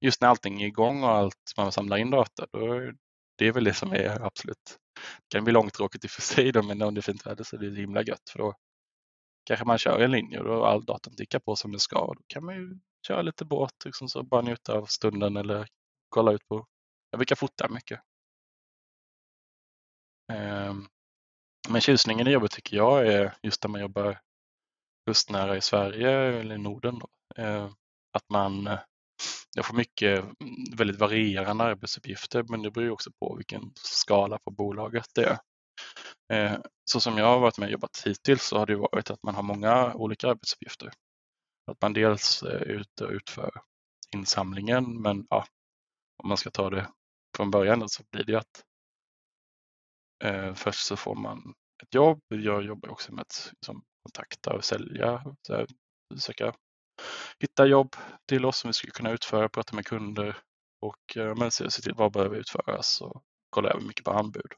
just när allting är igång och allt man samlar in data, då det är väl det som är absolut, det kan bli långtråkigt i och för sig då, men om det är fint väder så är det himla gött för då kanske man kör en linje och då all datan tickar på som den ska. Och då kan man ju köra lite båt, liksom så bara njuta av stunden eller kolla ut på, jag brukar fota mycket. Ehm, men tjusningen i jobbet tycker jag är just när man jobbar kustnära i Sverige eller i Norden. Då, ehm, att man jag får mycket mm, väldigt varierande arbetsuppgifter men det beror också på vilken skala på bolaget det är. Ehm, så som jag har varit med och jobbat hittills så har det varit att man har många olika arbetsuppgifter. Att man dels är ute och utför insamlingen men ja, om man ska ta det från början så blir det att Eh, först så får man ett jobb. Jag jobbar också med att liksom, kontakta och sälja, så här, försöka hitta jobb till oss som vi skulle kunna utföra, prata med kunder och eh, men se, se till vad behöver utföras och kolla över mycket på anbud.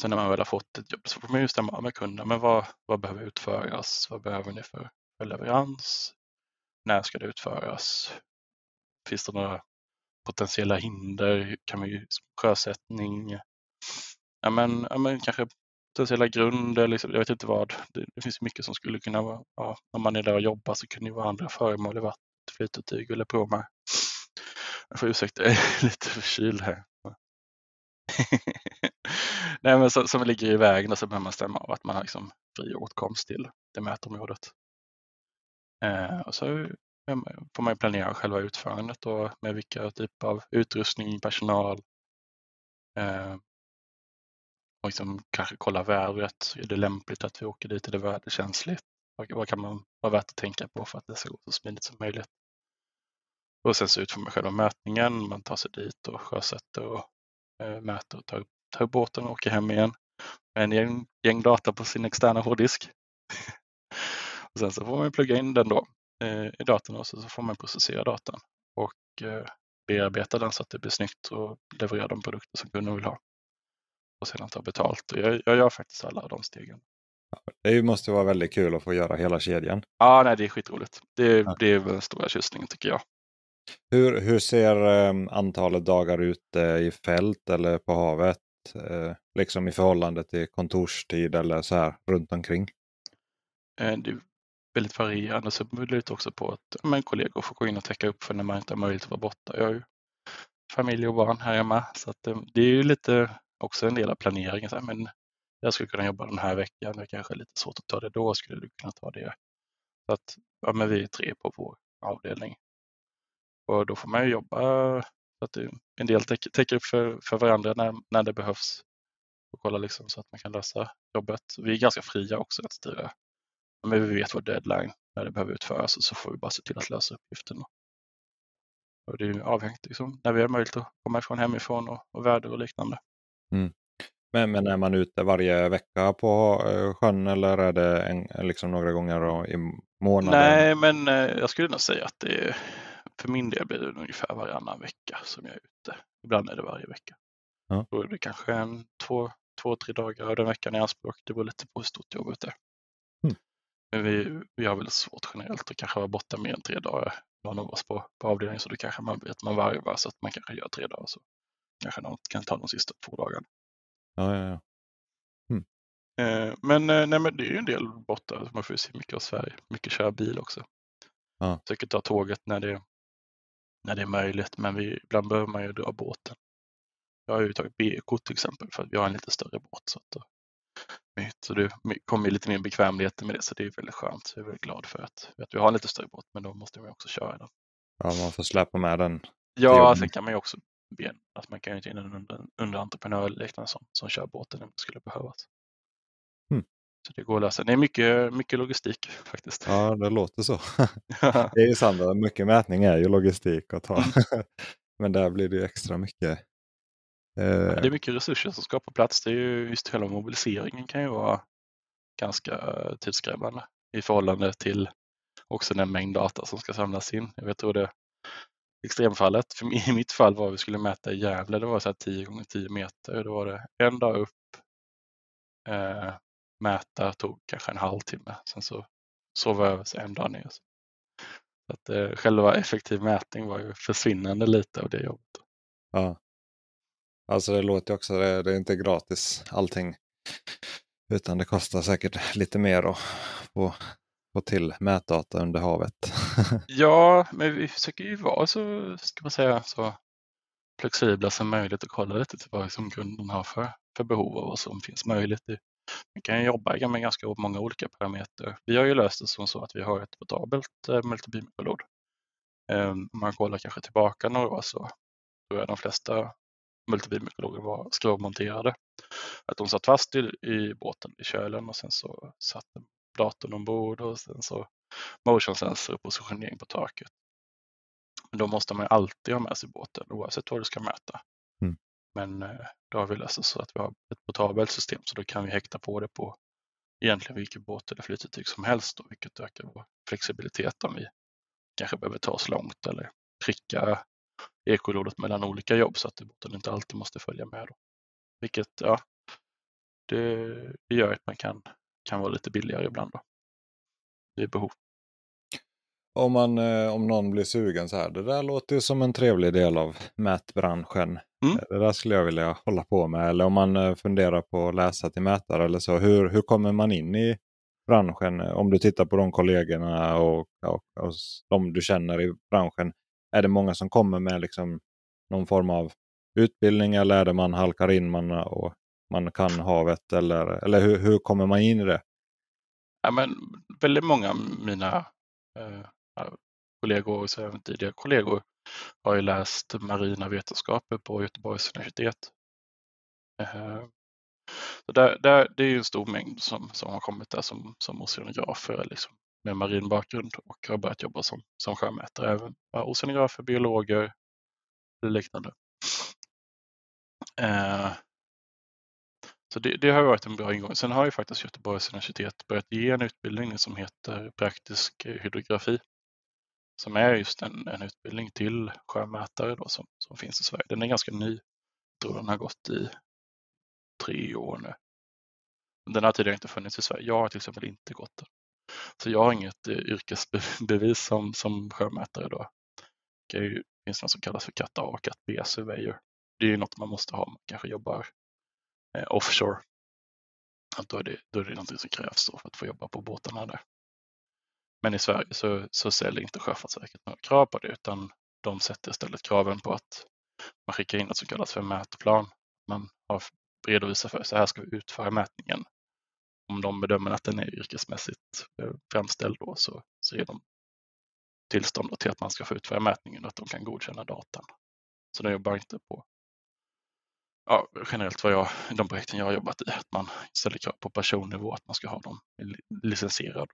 Sen när man väl har fått ett jobb så får man ju stämma med kunden. Men vad, vad behöver utföras? Vad behöver ni för, för leverans? När ska det utföras? Finns det några potentiella hinder? Kan vi sjösättning? Ja, men, ja, men kanske potentiella grunder, liksom, jag vet inte vad. Det, det, finns mycket som skulle kunna vara, ja, om man är där och jobbar så kan det vara andra föremål i vattnet, flytetyg eller pråmar. Jag får ursäkta, *laughs* jag är lite förkyld här. *laughs* Nej, men som, som ligger i vägen och så behöver man stämma av att man har liksom fri åtkomst till det mätområdet. Eh, och så får man planera själva utförandet och med vilka typer av utrustning, personal, eh, och liksom kanske kolla vädret. Är det lämpligt att vi åker dit? Är det väderkänsligt? Vad kan man vara värt att tänka på för att det ska gå så smidigt som möjligt? Och sen så utför man själva mätningen. Man tar sig dit och sjösätter och eh, mäter och tar tar upp båten och åker hem igen med en gäng, gäng data på sin externa hårddisk. *laughs* och sen så får man plugga in den då eh, i datorn och så, så får man processera datan och eh, bearbeta den så att det blir snyggt och leverera de produkter som kunden vill ha och sedan ta betalt. Och jag, jag gör faktiskt alla de stegen. Det måste vara väldigt kul att få göra hela kedjan. Ja, nej, det är skitroligt. Det, Ja. det är väl den stora tjusningen tycker jag. Hur, hur ser eh, antalet dagar ute i fält eller på havet? Eh, liksom i förhållande till kontorstid eller så här runt omkring? Eh, Det är väldigt varierande, så det beror lite också på att men kollegor får gå in och täcka upp för när man inte har möjlighet att vara borta. Jag har ju familj och barn här hemma, så att eh, det är ju lite också en del av planeringen. Så här, men jag skulle kunna jobba den här veckan, det kanske är lite svårt att ta det då, skulle du kunna ta det? Så att ja, men vi är tre på vår avdelning. Och då får man ju jobba så att en del täcker, täcker upp för, för varandra när, när det behövs. Och kolla liksom så att man kan lösa jobbet. Vi är ganska fria också att styra. Men vi vet vår deadline när det behöver utföras och så får vi bara se till att lösa uppgiften. Och det är avhängigt. liksom, när vi har möjlighet att komma ifrån hemifrån och, och väder och liknande. Men, men är man ute varje vecka på eh, sjön eller är det en, liksom några gånger i månaden? Nej, men eh, jag skulle nog säga att det är, för min del blir det ungefär varannan vecka som jag är ute. Ibland är det varje vecka. Ja. Då är det kanske en, två, två, tre dagar av den veckan i anspråk. Det beror lite på hur stort jobbet är. Mm. Men vi, vi har väldigt svårt generellt att kanske vara borta mer än tre dagar. Någon av oss på, på avdelningen så då kanske man vet man varvar så att man kanske gör tre dagar. Så kanske någon kan ta de sista två dagarna. Ja, ja, ja. Eh, Men, eh, nej, men det är ju en del borta. Man får ju se mycket av Sverige. Mycket köra bil också. Ja. Försöker ta tåget när det, när det är möjligt, men vi, ibland behöver man ju dra båten. Jag har ju tagit B-kort till exempel för att vi har en lite större båt. Så, att, då- så det kommer lite mer bekvämligheter med det, så det är väldigt skönt. Så jag är väldigt glad för att, att vi har en lite större båt, men då måste man också köra den. ja, man får släppa med den. Ja, sen kan man ju också be, att man kan ju ta in en under, underentreprenör eller liknande som, som kör båten om det skulle behövas. Mm. Så det går att lösa. Det är mycket, mycket logistik faktiskt. Ja, det låter så. *laughs* *laughs* det är ju sant, mycket mätning är ju logistik att ha. Mm. *laughs* men där blir det ju extra mycket. Eh, det är mycket resurser som ska på plats. Det är ju just själva mobiliseringen kan ju vara ganska eh, tidskrävande i förhållande till också den mängd data som ska samlas in. Jag hur det extremfallet, för *laughs* i mitt fall var vi skulle mäta i Gävle, det var så här 10 gånger 10 meter. Då var det en dag upp, eh, mäta tog kanske en halvtimme. Sen så sov jag över sig en dag ner. Så att, eh, själva effektiv mätning var ju försvinnande lite av det jobbet. Ja. Alltså det låter ju också, det, det är inte gratis allting. Utan det kostar säkert lite mer att få, få till mätdata under havet. *laughs* Ja, men vi försöker ju vara så, ska man säga, så flexibla som möjligt och kolla lite till vad som kunden har för, för behov och vad som finns möjligt. Man Vi kan jobba med ganska många olika parametrar. Vi har ju löst det som så att vi har ett portabelt eh, multibeamkolod. Eh, Om man kollar kanske tillbaka några år så tror jag de flesta multibeamekologer var skrovmonterade. Att de satt fast i, i båten i kölen och sen så satt den datorn ombord och sen så motion sensor och positionering på taket. Men då måste man alltid ha med sig båten oavsett vad du ska mäta. Mm. Men eh, då har vi löst det så att vi har ett portabelt system så då kan vi häkta på det på egentligen vilken båt eller flytetyg som helst och vilket ökar vår flexibilitet om vi kanske behöver ta oss långt eller pricka ekolodet mellan olika jobb så att båten inte alltid måste följa med. Då. Vilket ja, det, det gör att man kan, kan vara lite billigare ibland. Då. Det är behov. om, man, eh, om någon blir sugen så här, det där låter ju som en trevlig del av mätbranschen. Mm. Det där skulle jag vilja hålla på med. Eller om man eh, funderar på att läsa till mätare eller så. Hur, hur kommer man in i branschen? Om du tittar på de kollegorna och, och, och de du känner i branschen. Är det många som kommer med liksom någon form av utbildning eller är det man halkar in man, och man kan havet? Eller, eller hur, hur kommer man in i det? Ja, men väldigt många av mina eh, kollegor och även tidigare kollegor har ju läst marina vetenskaper på Göteborgs universitet. Eh, så där, där, det är ju en stor mängd som, som har kommit där som, som oceanografer liksom, med marin bakgrund och har börjat jobba som, som sjömätare. Även oceanografer, biologer eller liknande. Eh, så det, det har varit en bra ingång. Sen har ju faktiskt Göteborgs universitet börjat ge en utbildning som heter praktisk eh, hydrografi. Som är just en, en utbildning till sjömätare då, som, som finns i Sverige. Den är ganska ny. Jag tror den har gått i tre år nu. Den har tidigare inte funnits i Sverige. Jag har till exempel inte gått den. Så jag har inget eh, yrkesbevis som, som sjömätare. Då. Det finns något som kallas för Cat A och Cat B surveyor. Det är något man måste ha om man kanske jobbar Eh, offshore. Att då, är det, då är det någonting som krävs för att få jobba på båtarna där. Men i Sverige så, så ställer inte Sjöfartsverket några krav på det utan de sätter istället kraven på att man skickar in något som kallas för mätplan. Man har redovisat för så här ska vi utföra mätningen. Om de bedömer att den är yrkesmässigt eh, framställd då, så, så ger de tillstånd till att man ska få utföra mätningen och att de kan godkänna datan. Så de jobbar inte på ja, generellt vad jag, de projekten jag har jobbat i, att man ställer krav på personnivå att man ska ha dem licensierade.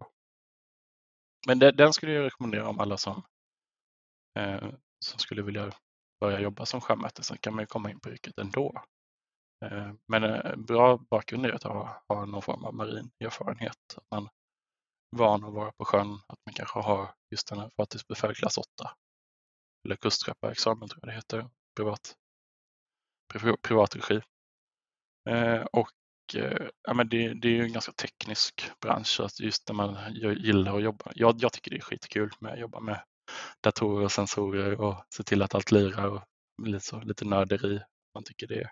Men det, den skulle jag rekommendera om alla som, eh, som skulle vilja börja jobba som sjömätare. Sen kan man ju komma in på yrket ändå. Eh, men en bra bakgrund är att ha, ha någon form av marin erfarenhet. Att man är van att vara på sjön, att man kanske har just den här fartygsbefäl klass 8. Eller kustskepparexamen tror jag det heter, privat, privat regi. Eh, och eh, ja, men det, det är ju en ganska teknisk bransch, att just när man gillar att jobba. Jag, jag tycker det är skitkul med att jobba med datorer och sensorer och se till att allt lirar och lite, så, lite nörderi. Man tycker det är,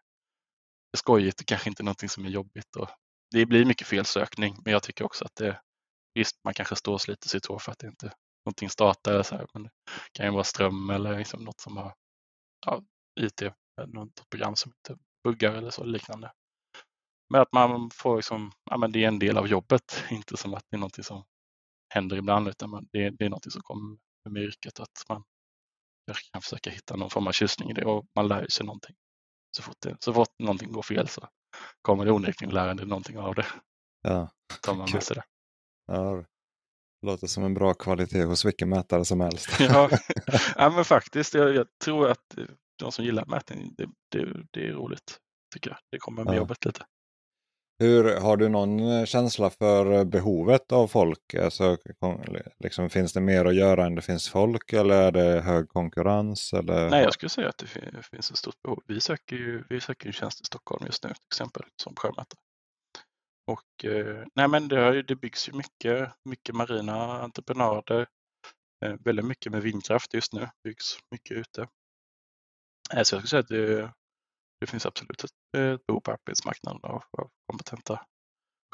är skojigt och kanske inte någonting som är jobbigt. Och det blir mycket felsökning, men jag tycker också att det, visst, man kanske står och sliter sitt hår för att det inte någonting startar, så här, men det kan ju vara ström eller liksom något som har ja, IT, något program som inte buggar eller så liknande. Men att man får liksom, ja, men det är en del av jobbet, *laughs* inte som att det är någonting som händer ibland, utan man, det, det är någonting som kommer med yrket, att man kan försöka hitta någon form av tjusning i det och man lär sig någonting. Så fort, det, så fort någonting går fel så kommer det onekligen lära dig någonting av det. Ja, tar man med sig det. Ja, det låter som en bra kvalitet hos vilken mätare som helst. *laughs* ja. *laughs* ja, men faktiskt, jag, jag, tror att de som gillar mätning, det, det, det är roligt. tycker jag. Det kommer med ja. jobbet lite. Hur, har du någon eh, känsla för eh, behovet av folk? Alltså, liksom, finns det mer att göra än det finns folk eller är det hög konkurrens? Eller? Nej, jag skulle säga att det finns ett stort behov. Vi söker ju, vi söker ju tjänst i Stockholm just nu till exempel som sjömätare. Och eh, nej, men det, det byggs ju mycket, mycket marina entreprenader. Väldigt mycket med vindkraft just nu, byggs mycket ute. Så jag skulle säga att det, det finns absolut ett, behov på arbetsmarknaden av, av kompetenta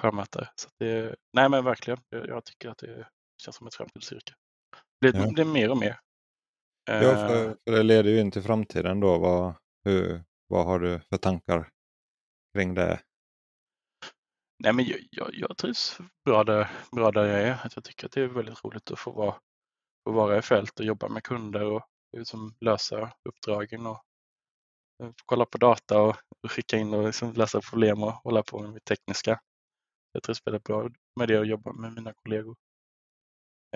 sjömätare. Så det, nej men verkligen, jag, tycker att det känns som ett framtidsyrke. Det, ja. det är mer och mer. Ja, för, eh, för, det leder ju in till framtiden då. Vad, hur, vad har du för tankar kring det? Nej, men jag, jag, jag trivs bra där, bra där jag är. Jag tycker att det är väldigt roligt att få vara, få vara i fält och jobba med kunder och liksom lösa uppdragen och eh, kolla på data och skicka in och liksom läsa problem och hålla på med det tekniska. Jag trivs väldigt bra med det och jobba med mina kollegor.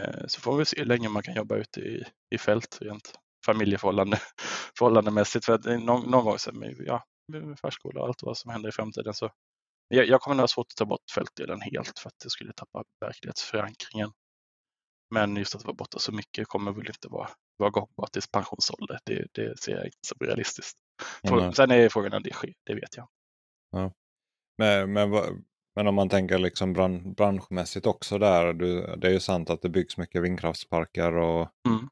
Eh, så får vi se hur länge man kan jobba ute i, i fält rent familjeförhållande, *laughs* förhållandemässigt. För att eh, någon, någon gång sen med, ja, med förskola och allt vad som händer i framtiden så jag, jag kommer nog ha svårt att ta bort fältdelen helt för att det skulle tappa verklighetsförankringen. Men just att vara borta så mycket kommer väl inte vara, vara gångbart tills pensionsålder. Det, det ser jag inte som realistiskt. Mm. Sen är frågan när det sker, det vet jag. Ja. Men, men, men om man tänker liksom bran, branschmässigt också där. Du, det är ju sant att det byggs mycket vindkraftsparker och mm.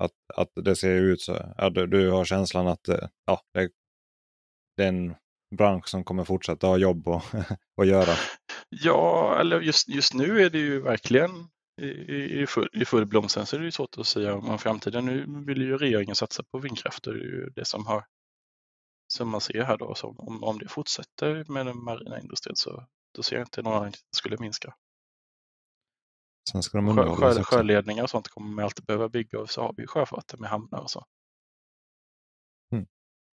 att, att det ser ut så. Ja, du, du har känslan att ja, det, det är en bransch som kommer fortsätta ha jobb och, *laughs* och göra. Ja, eller just, just nu är det ju verkligen i, i, full, i full blom. Sen så är det ju svårt att säga om framtiden. Nu vill ju regeringen satsa på vindkraft. Det är ju det som har som man ser här då, så om, om det fortsätter med den marina industrin så då ser jag inte någon det skulle minska. Sen ska de sjö, sjö, sjöledningar och sånt kommer man alltid behöva bygga och så har vi ju sjöfarten med hamnar och så. Mm.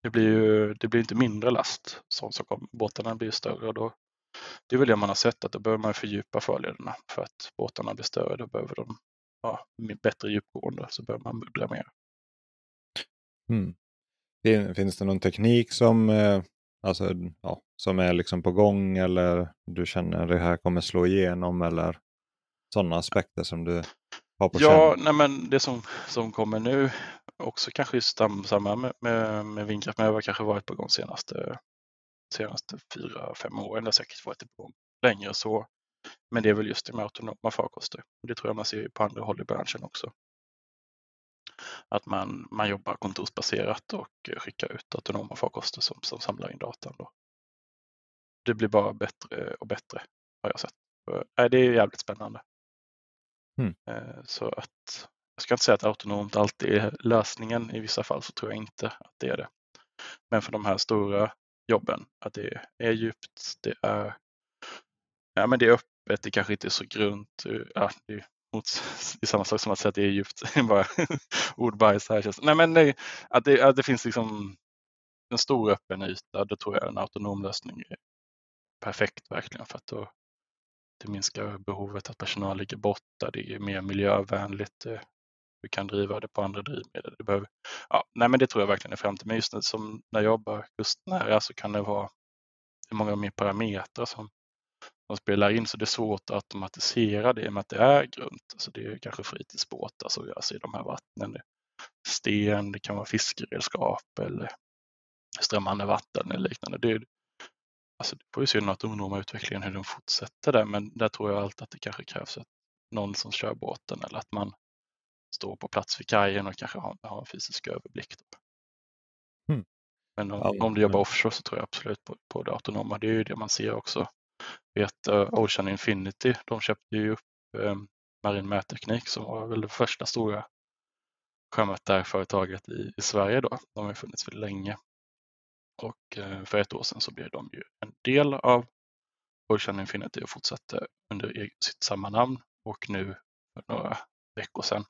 Det blir ju det blir inte mindre last som, som kommer. Båtarna blir större och då det är väl det man har sett att då behöver man fördjupa farlederna för att båtarna blir större. Då behöver de ja, bättre djupgående så behöver man bubbla mer. Mm. Finns det någon teknik som, eh, alltså, ja, som är liksom på gång eller du känner det här kommer slå igenom eller sådana aspekter som du har på Ja, nej men det som, som kommer nu också kanske i samma med, med, med vindkraft, men det har kanske varit på gång senaste, senaste fyra, fem åren. Det har säkert varit på gång längre så. Men det är väl just det med autonoma farkoster. Det tror jag man ser på andra håll i branschen också. Att man, man jobbar kontorsbaserat och skickar ut autonoma farkoster som, som samlar in datan. Då. Det blir bara bättre och bättre har jag sett. Det är jävligt spännande. Mm. Så att jag ska inte säga att autonomt alltid är lösningen. I vissa fall så tror jag inte att det är det. Men för de här stora jobben, att det är djupt, det är, ja, men det är öppet, det kanske inte är så grunt. Eh, ja, det, är mot, *laughs* det är samma sak som att säga att det är djupt, *laughs* bara *laughs* ordbajs här. Nej, men nej, att, det, att det finns liksom en stor öppen yta, då tror jag en autonom lösning är perfekt verkligen för att då det minskar behovet att personal ligger borta, det är mer miljövänligt, eh, du kan driva det på andra drivmedel. Det, behöver, ja, nej, men det tror jag verkligen är framtiden. Men just nu som när jag jobbar kustnära så kan det vara det många mer parametrar som, som spelar in så det är svårt att automatisera det i och med att det är grunt. Alltså det är kanske fritidsbåtar som gör sig i de här vattnen. Det sten, det kan vara fiskeredskap eller strömmande vatten eller liknande. Det, alltså det får ju se den autonoma utvecklingen hur den fortsätter där men där tror jag alltid att det kanske krävs att någon som kör båten eller att man stå på plats vid kajen och kanske ha, ha en fysisk överblick. Mm. Men om, ja, om du jobbar offshore så tror jag absolut på, på det autonoma. Det är ju det man ser också. Vet, uh, Ocean Infinity, de köpte ju upp um, Marin Mätteknik som var väl det första stora sjömätarföretaget i, i Sverige då. De har funnits väldigt länge. Och uh, för ett år sedan så blev de ju en del av Ocean Infinity och fortsatte under sitt samma namn och nu för några veckor sedan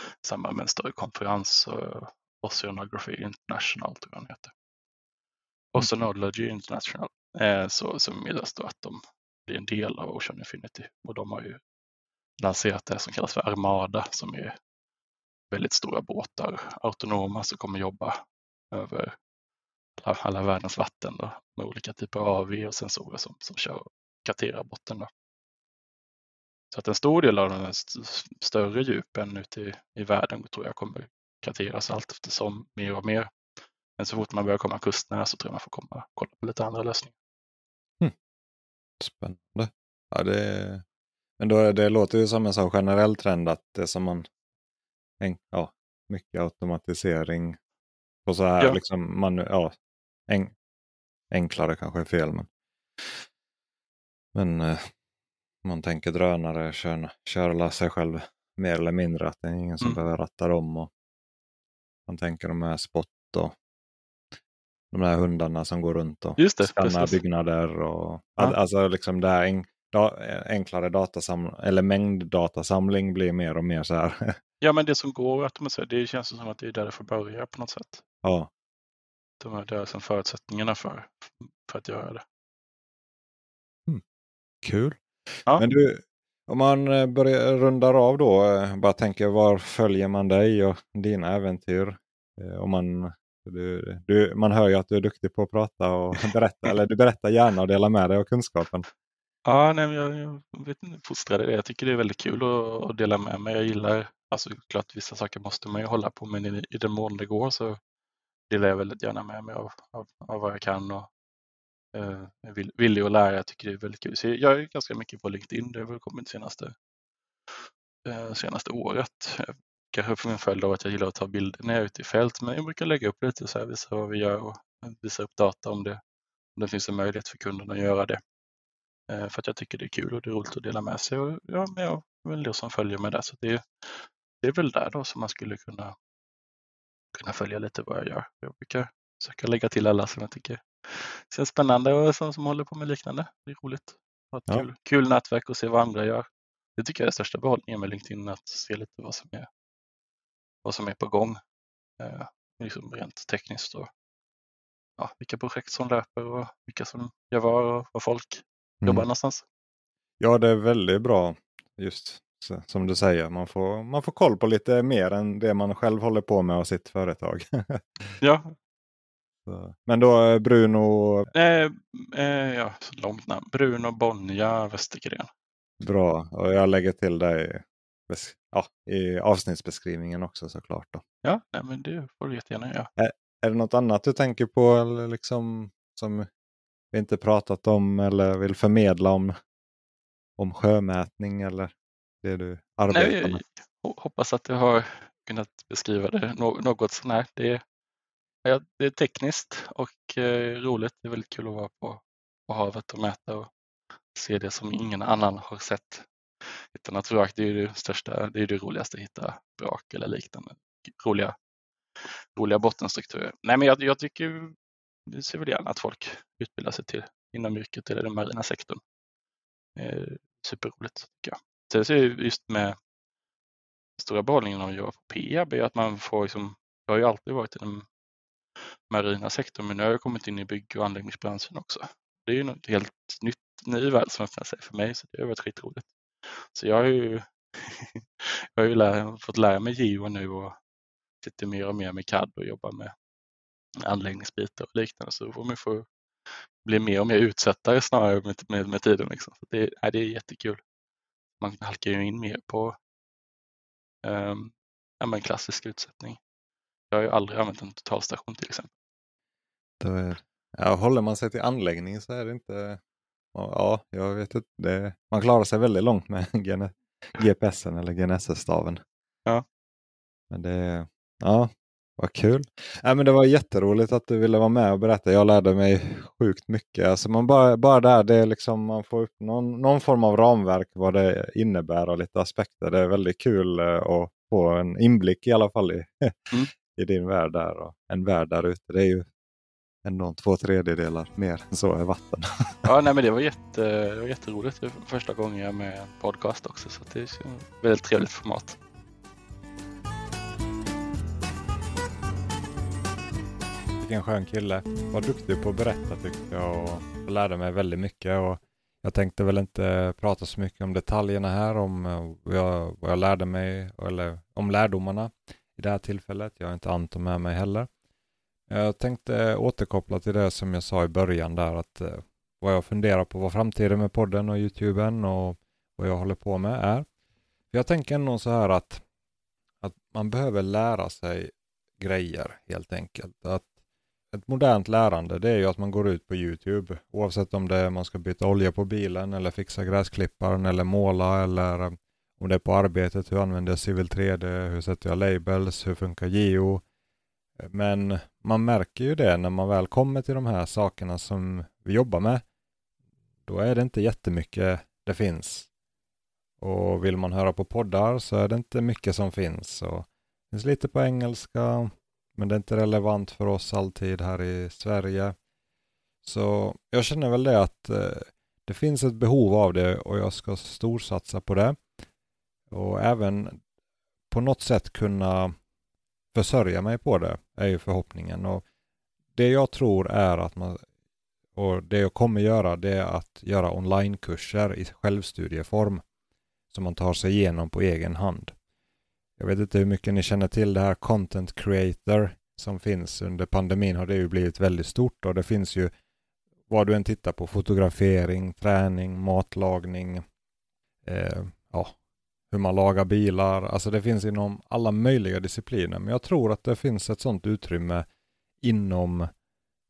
i samband med en större konferens, uh, Oceanography International tror jag den heter. Mm. Oceanology International, eh, så, så meddelas då att de blir en del av Ocean Infinity och de har ju lanserat det som kallas för Armada som är väldigt stora båtar, autonoma som kommer jobba över alla, världens vatten då, med olika typer av AV och sensorer som, som kör och karterar botten. Då. Så att en stor del av de st större djupen ute i, i världen tror jag kommer karteras allt eftersom mer och mer. Men så fort man börjar komma kustnära så tror jag man får komma och kolla på lite andra lösningar. Mm. Spännande. Ja, det, men då, det låter ju som en sån generell trend att det som man, ja, mycket automatisering på så här, ja. liksom, man, ja, en, enklare kanske är fel. Men, men eh, man tänker drönare kör, kör sig själv mer eller mindre. Att det är ingen som mm. behöver ratta dem. Och man tänker de här spot och de här hundarna som går runt och Just det, skannar precis. byggnader. Och, ja. Alltså liksom det här en, da, enklare datasamling eller mängddatasamling blir mer och mer så här. *laughs* Ja men det som går att automatisera, det känns som att det är där det får börja på något sätt. Ja. De är där som förutsättningarna för, för att göra det. Mm. Kul. Ja. Men du, om man eh, börjar rundar av då, eh, bara tänker var följer man dig och dina äventyr? Eh, om man, du, du, man hör ju att du är duktig på att prata och *laughs* berätta, eller du berättar gärna och delar med dig av kunskapen. Ja, nej, jag, jag vet inte, fostrade det. Jag tycker det är väldigt kul att, att dela med mig. Jag gillar, alltså klart vissa saker måste man ju hålla på men i, i den mån det går så delar jag väldigt gärna med mig av, av, av vad jag kan och eh, villig att lära. Jag tycker det är väldigt kul. Så jag är ganska mycket på LinkedIn. Det har väl kommit senaste, eh, senaste året. Kanske för en följd av att jag gillar att ta bilder när jag är ute i fält. Men jag brukar lägga upp lite så här, visa vad vi gör och visa upp data om det, om det finns en möjlighet för kunderna att göra det. Eh, för att jag tycker det är kul och det är roligt att dela med sig. Och, ja, men jag är väl det som följer med det. Så det, det är väl där då som man skulle kunna, kunna följa lite vad jag gör. Jag brukar försöka lägga till alla som jag tycker känns spännande och som, som håller på med liknande. Det är roligt. Ett ja. kul, kul nätverk och se vad andra gör. Det tycker jag är den största behållningen med LinkedIn, att se lite vad som är, vad som är på gång. Eh, liksom rent tekniskt och ja, vilka projekt som löper och vilka som gör var och var folk mm. jobbar någonstans. Ja, det är väldigt bra just som du säger. Man får, man får koll på lite mer än det man själv håller på med och sitt företag. *laughs* ja, men då eh, Bruno? Eh, eh, ja, långt namn. Bruno Bonja Westergren. Bra, och jag lägger till dig ja, i avsnittsbeskrivningen också såklart. Då. Ja, nej, men det får du jättegärna göra. Är, är det något annat du tänker på eller liksom, som vi inte pratat om eller vill förmedla om, om sjömätning eller det du arbetar Nej, med? Jag hoppas att jag har kunnat beskriva det något sånär. Det ja, det är tekniskt och eh, roligt. Det är väldigt kul att vara på, på havet och mäta och se det som ingen annan har sett. Hitta naturvrak, det är det största, det är det roligaste att hitta brak eller liknande. Roliga, roliga bottenstrukturer. Nej, men jag, jag tycker, vi ser väl gärna att folk utbildar sig till inom yrket eller den marina sektorn. Eh, superroligt tycker jag. Sen så är just med stora behållningen av att jobba på Peab är att man får liksom, jag har ju alltid varit i den marina sektorn men nu har jag kommit in i bygg och anläggningsbranschen också. Det är ju något helt nytt, ny värld som öppnar sig för mig så det har varit skitroligt. Så jag har ju, *laughs* jag har ju lär, fått lära mig Geo nu och sitter mer och mer med CAD och jobbar med anläggningsbitar och liknande så då får man få bli mer och mer utsättare snarare med, med, med tiden. Liksom. Så det, nej, det är jättekul. Man halkar ju in mer på um, ja, klassisk utsättning. Jag har ju aldrig använt en totalstation till exempel. Är, ja, håller man sig till anläggning så är det inte... Ja, jag vet inte. Det, man klarar sig väldigt långt med *laughs* GPSen eller GNSS-staven. Ja. Men det, ja, vad kul. Ja, men det var jätteroligt att du ville vara med och berätta. Jag lärde mig sjukt mycket. Alltså man bara, bara där, det är liksom, man får upp någon, någon form av ramverk vad det innebär och lite aspekter. Det är väldigt kul uh, att få en inblick i alla fall i, mm. I din värld där. Och en värld där ute. Det är ju ändå två tredjedelar mer än så är vatten. *laughs* ja, nej, men det var, jätte, det var jätteroligt. Det var första gången jag är med i en podcast också. Så det är ett väldigt trevligt format. vilken skön kille. Var duktig på att berätta tyckte jag och lärde mig väldigt mycket. Och jag tänkte väl inte prata så mycket om detaljerna här, om eh, vad jag, vad jag lärde mig, eller om lärdomarna i det här tillfället. Jag har inte Anton med mig heller. Jag tänkte återkoppla till det som jag sa i början där, att eh, vad jag funderar på vad framtiden med podden och YouTuben och vad jag håller på med är. Jag tänker ändå så här att, att man behöver lära sig grejer helt enkelt. Att ett modernt lärande det är ju att man går ut på Youtube oavsett om det är man ska byta olja på bilen eller fixa gräsklipparen eller måla eller eh, om det är på arbetet, hur använder jag Civil 3D, hur sätter jag labels, hur funkar Geo. Men man märker ju det när man väl kommer till de här sakerna som vi jobbar med. Då är det inte jättemycket det finns. Och vill man höra på poddar så är det inte mycket som finns. Och det finns lite på engelska, men det är inte relevant för oss alltid här i Sverige. Så jag känner väl det att eh, det finns ett behov av det och jag ska storsatsa på det. Och även på något sätt kunna försörja mig på det är ju förhoppningen. Och det jag tror är att man och det jag kommer göra det är att göra onlinekurser i självstudieform som man tar sig igenom på egen hand. Jag vet inte hur mycket ni känner till det här content creator som finns under pandemin har det ju blivit väldigt stort och det finns ju vad du än tittar på fotografering, träning, matlagning, eh, ja, hur man lagar bilar. Alltså det finns inom alla möjliga discipliner. Men jag tror att det finns ett sådant utrymme inom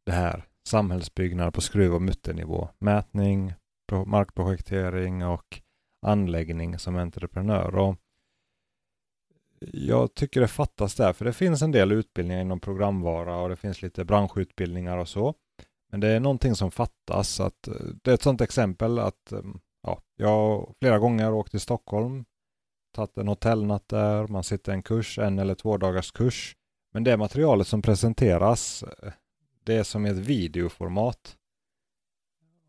det här samhällsbyggnad på skruv och mutternivå. Mätning, markprojektering och anläggning som entreprenör. Och jag tycker det fattas där, för det finns en del utbildningar inom programvara och det finns lite branschutbildningar och så. Men det är någonting som fattas. Att, eh, det är ett sådant exempel att mm, ja, jag flera gånger åkt till Stockholm, tagit en hotellnatt där, man sitter en kurs, en eller två dagars kurs. Men det materialet som presenteras, det är som i ett videoformat.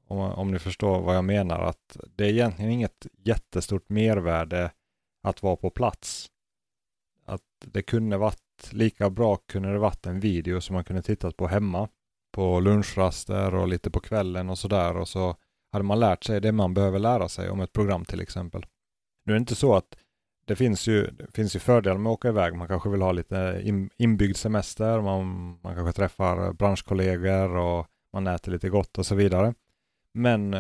Om, om ni förstår vad jag menar, att det är egentligen inget jättestort mervärde att vara på plats att det kunde varit lika bra kunde det varit en video som man kunde tittat på hemma på lunchraster och lite på kvällen och sådär och så hade man lärt sig det man behöver lära sig om ett program till exempel. Nu är det inte så att det finns ju, det finns ju fördelar med att åka iväg. Man kanske vill ha lite inbyggd semester, man, man kanske träffar branschkollegor och man äter lite gott och så vidare. Men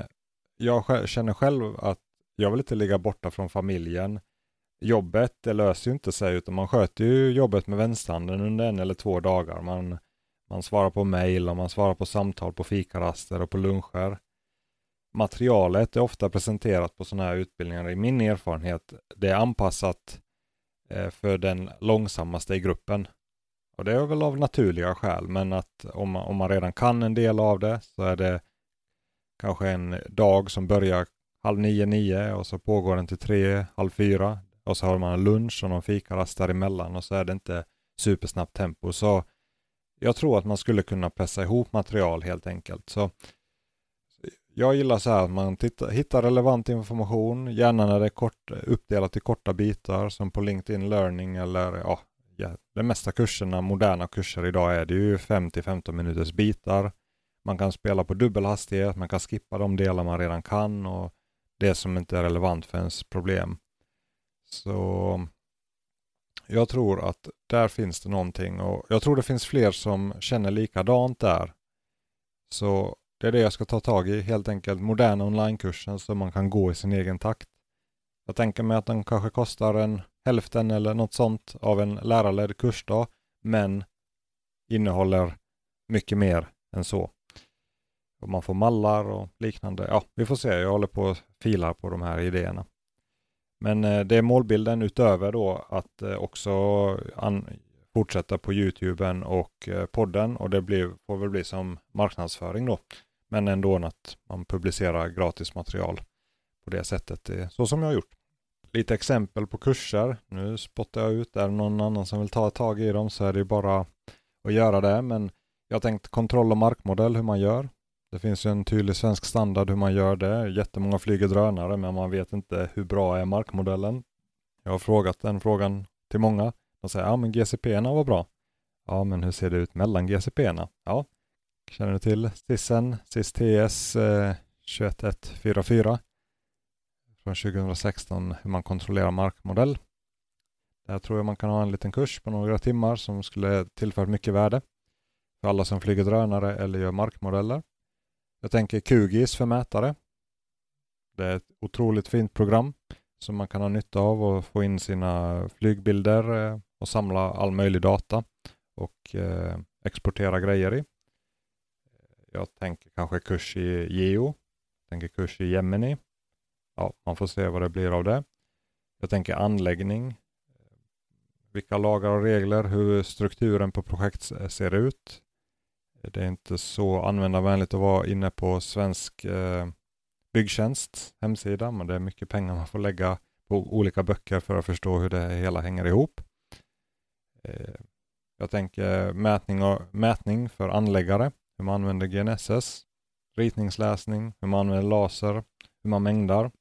jag känner själv att jag vill inte ligga borta från familjen jobbet, det löser ju inte sig utan man sköter ju jobbet med vänsterhanden under en eller två dagar. Man, Man svarar på mejl och man svarar på samtal på fikaraster och på luncher. Materialet är ofta presenterat på sådana här utbildningar. I min erfarenhet, det är anpassat eh, för den långsammaste i gruppen. Och det är väl av naturliga skäl, men att om man, om man redan kan en del av det så är det kanske en dag som börjar halv nio, nio och så pågår den till tre, halv fyra och så har man en lunch och någon fikarast däremellan och så är det inte supersnabbt tempo. Så jag tror att man skulle kunna pressa ihop material helt enkelt. Så jag gillar så här att man tittar, hittar relevant information, gärna när det är kort, uppdelat i korta bitar som på LinkedIn Learning eller ja, ja, de mesta kurserna, moderna kurser idag är det ju 5-15 minuters bitar. Man kan spela på dubbel hastighet, man kan skippa de delar man redan kan och det som inte är relevant för ens problem. Så jag tror att där finns det någonting och jag tror det finns fler som känner likadant där. Så det är det jag ska ta tag i, helt enkelt moderna onlinekursen så man kan gå i sin egen takt. Jag tänker mig att den kanske kostar en hälften eller något sånt av en lärarledd kursdag, men innehåller mycket mer än så. Och man får mallar och liknande. Ja, vi får se. Jag håller på och filar på de här idéerna. Men eh, det är målbilden utöver då att eh, också fortsätta på YouTuben och eh, podden och det blir, får väl bli som marknadsföring då. Men ändå att man publicerar gratis material på det sättet, så som jag har gjort. Lite exempel på kurser. Nu spottar jag ut, är det någon annan som vill ta tag i dem så är det bara att göra det. Men jag har tänkt kontroll och markmodell hur man gör. Det finns ju en tydlig svensk standard hur man gör det. Jättemånga flyger drönare men man vet inte hur bra är markmodellen. Jag har frågat den frågan till många. De säger ja men GCP-erna var bra. Ja men hur ser det ut mellan GCP-erna? Ja, känner du till SISen, SIS-TS eh, 21144 från 2016 hur man kontrollerar markmodell. Där tror jag man kan ha en liten kurs på några timmar som skulle tillföra mycket värde för alla som flyger drönare eller gör markmodeller. Jag tänker QGIS för mätare. Det är ett otroligt fint program som man kan ha nytta av och få in sina flygbilder eh, och samla all möjlig data och eh, exportera grejer i. Jag tänker kanske kurs i Geo, jag tänker kurs i Gemini. Ja, man får se vad det blir av det. Jag tänker anläggning, vilka lagar och regler, hur strukturen på projekt ser ut. Det är inte så användarvänligt att vara inne på svensk eh, byggtjänst hemsida, men det är mycket pengar man får lägga på olika böcker för att förstå hur det hela hänger ihop. Eh, jag tänker mätning, och, mätning för anläggare, hur man använder GNSS, ritningsläsning, hur man använder laser, hur man mängdar.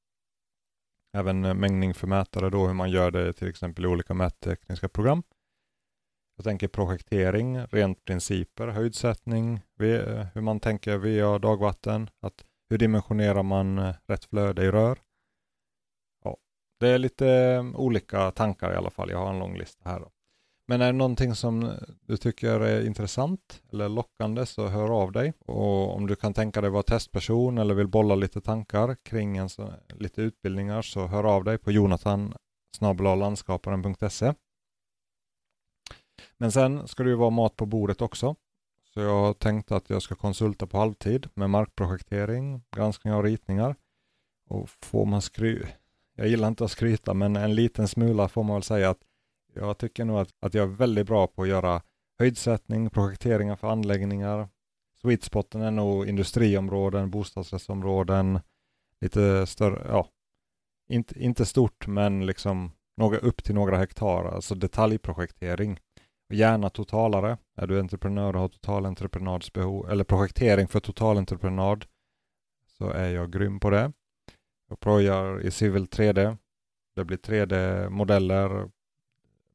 Även eh, mängning för mätare då, hur man gör det till exempel i olika mättekniska program. Jag tänker projektering, rent principer, höjdsättning, hur man tänker VA dagvatten, att hur dimensionerar man eh, rätt flöde i rör. Ja, det är lite olika tankar i alla fall. Jag har en lång lista här. Då. Men är det någonting som du tycker är intressant eller lockande så hör av dig. Och om du kan tänka dig vara testperson eller vill bolla lite tankar kring en så, lite utbildningar så hör av dig på jonathan Men sen ska det ju vara mat på bordet också. Så jag har tänkt att jag ska konsulta på halvtid med markprojektering, granskning av ritningar. Och får man skry... Jag gillar inte att skryta, men en liten smula får man väl säga att jag tycker nog att, att jag är väldigt bra på att göra höjdsättning, projekteringar för anläggningar. Sweetspoten är nog industriområden, bostadsrättsområden, lite större, ja, inte, inte stort men liksom några, upp till några hektar, alltså detaljprojektering. Gärna totalare. Är du entreprenör och har totalentreprenadsbehov eller projektering för totalentreprenad så är jag grym på det. Jag projar i Civil 3D. Det blir 3D-modeller,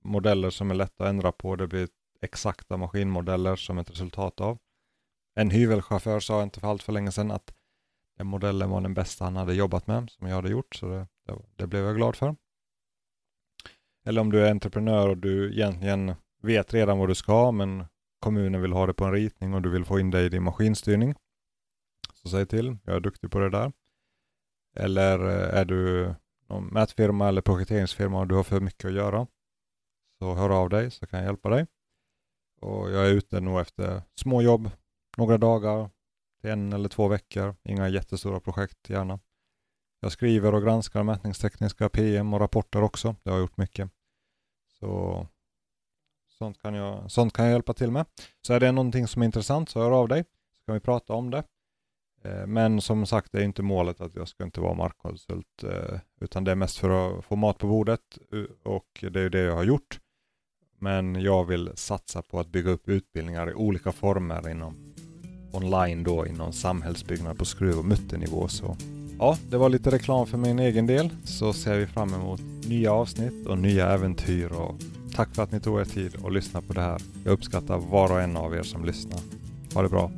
modeller som är lätta att ändra på. Det blir exakta maskinmodeller som ett resultat av. En hyvelchaufför sa inte för allt för länge sedan att den modellen var den bästa han hade jobbat med, som jag hade gjort, så det, det, det blev jag glad för. Eller om du är entreprenör och du egentligen vet redan vad du ska, men kommunen vill ha det på en ritning och du vill få in det i din maskinstyrning. Så säg till, jag är duktig på det där. Eller eh, är du någon mätfirma eller projekteringsfirma och du har för mycket att göra, så hör av dig så kan jag hjälpa dig. Och jag är ute nog efter småjobb, några dagar, till en eller två veckor. Inga jättestora projekt gärna. Jag skriver och granskar mätningstekniska PM och rapporter också. Det har jag gjort mycket. Så sånt kan, jag, sånt kan jag hjälpa till med. Så är det någonting som är intressant så hör av dig. Så kan vi prata om det. Eh, men som sagt, det är inte målet att jag ska inte vara markkonsult, eh, utan det är mest för att få mat på bordet eh, och det är det jag har gjort. Men jag vill satsa på att bygga upp utbildningar i olika former inom online då inom samhällsbyggnad på skruv och mutternivå. Så ja, det var lite reklam för min egen del. Så ser vi fram emot nya avsnitt och nya äventyr och tack för att ni tog er tid och lyssnade på det här. Jag uppskattar var och en av er som lyssnar. Ha det bra!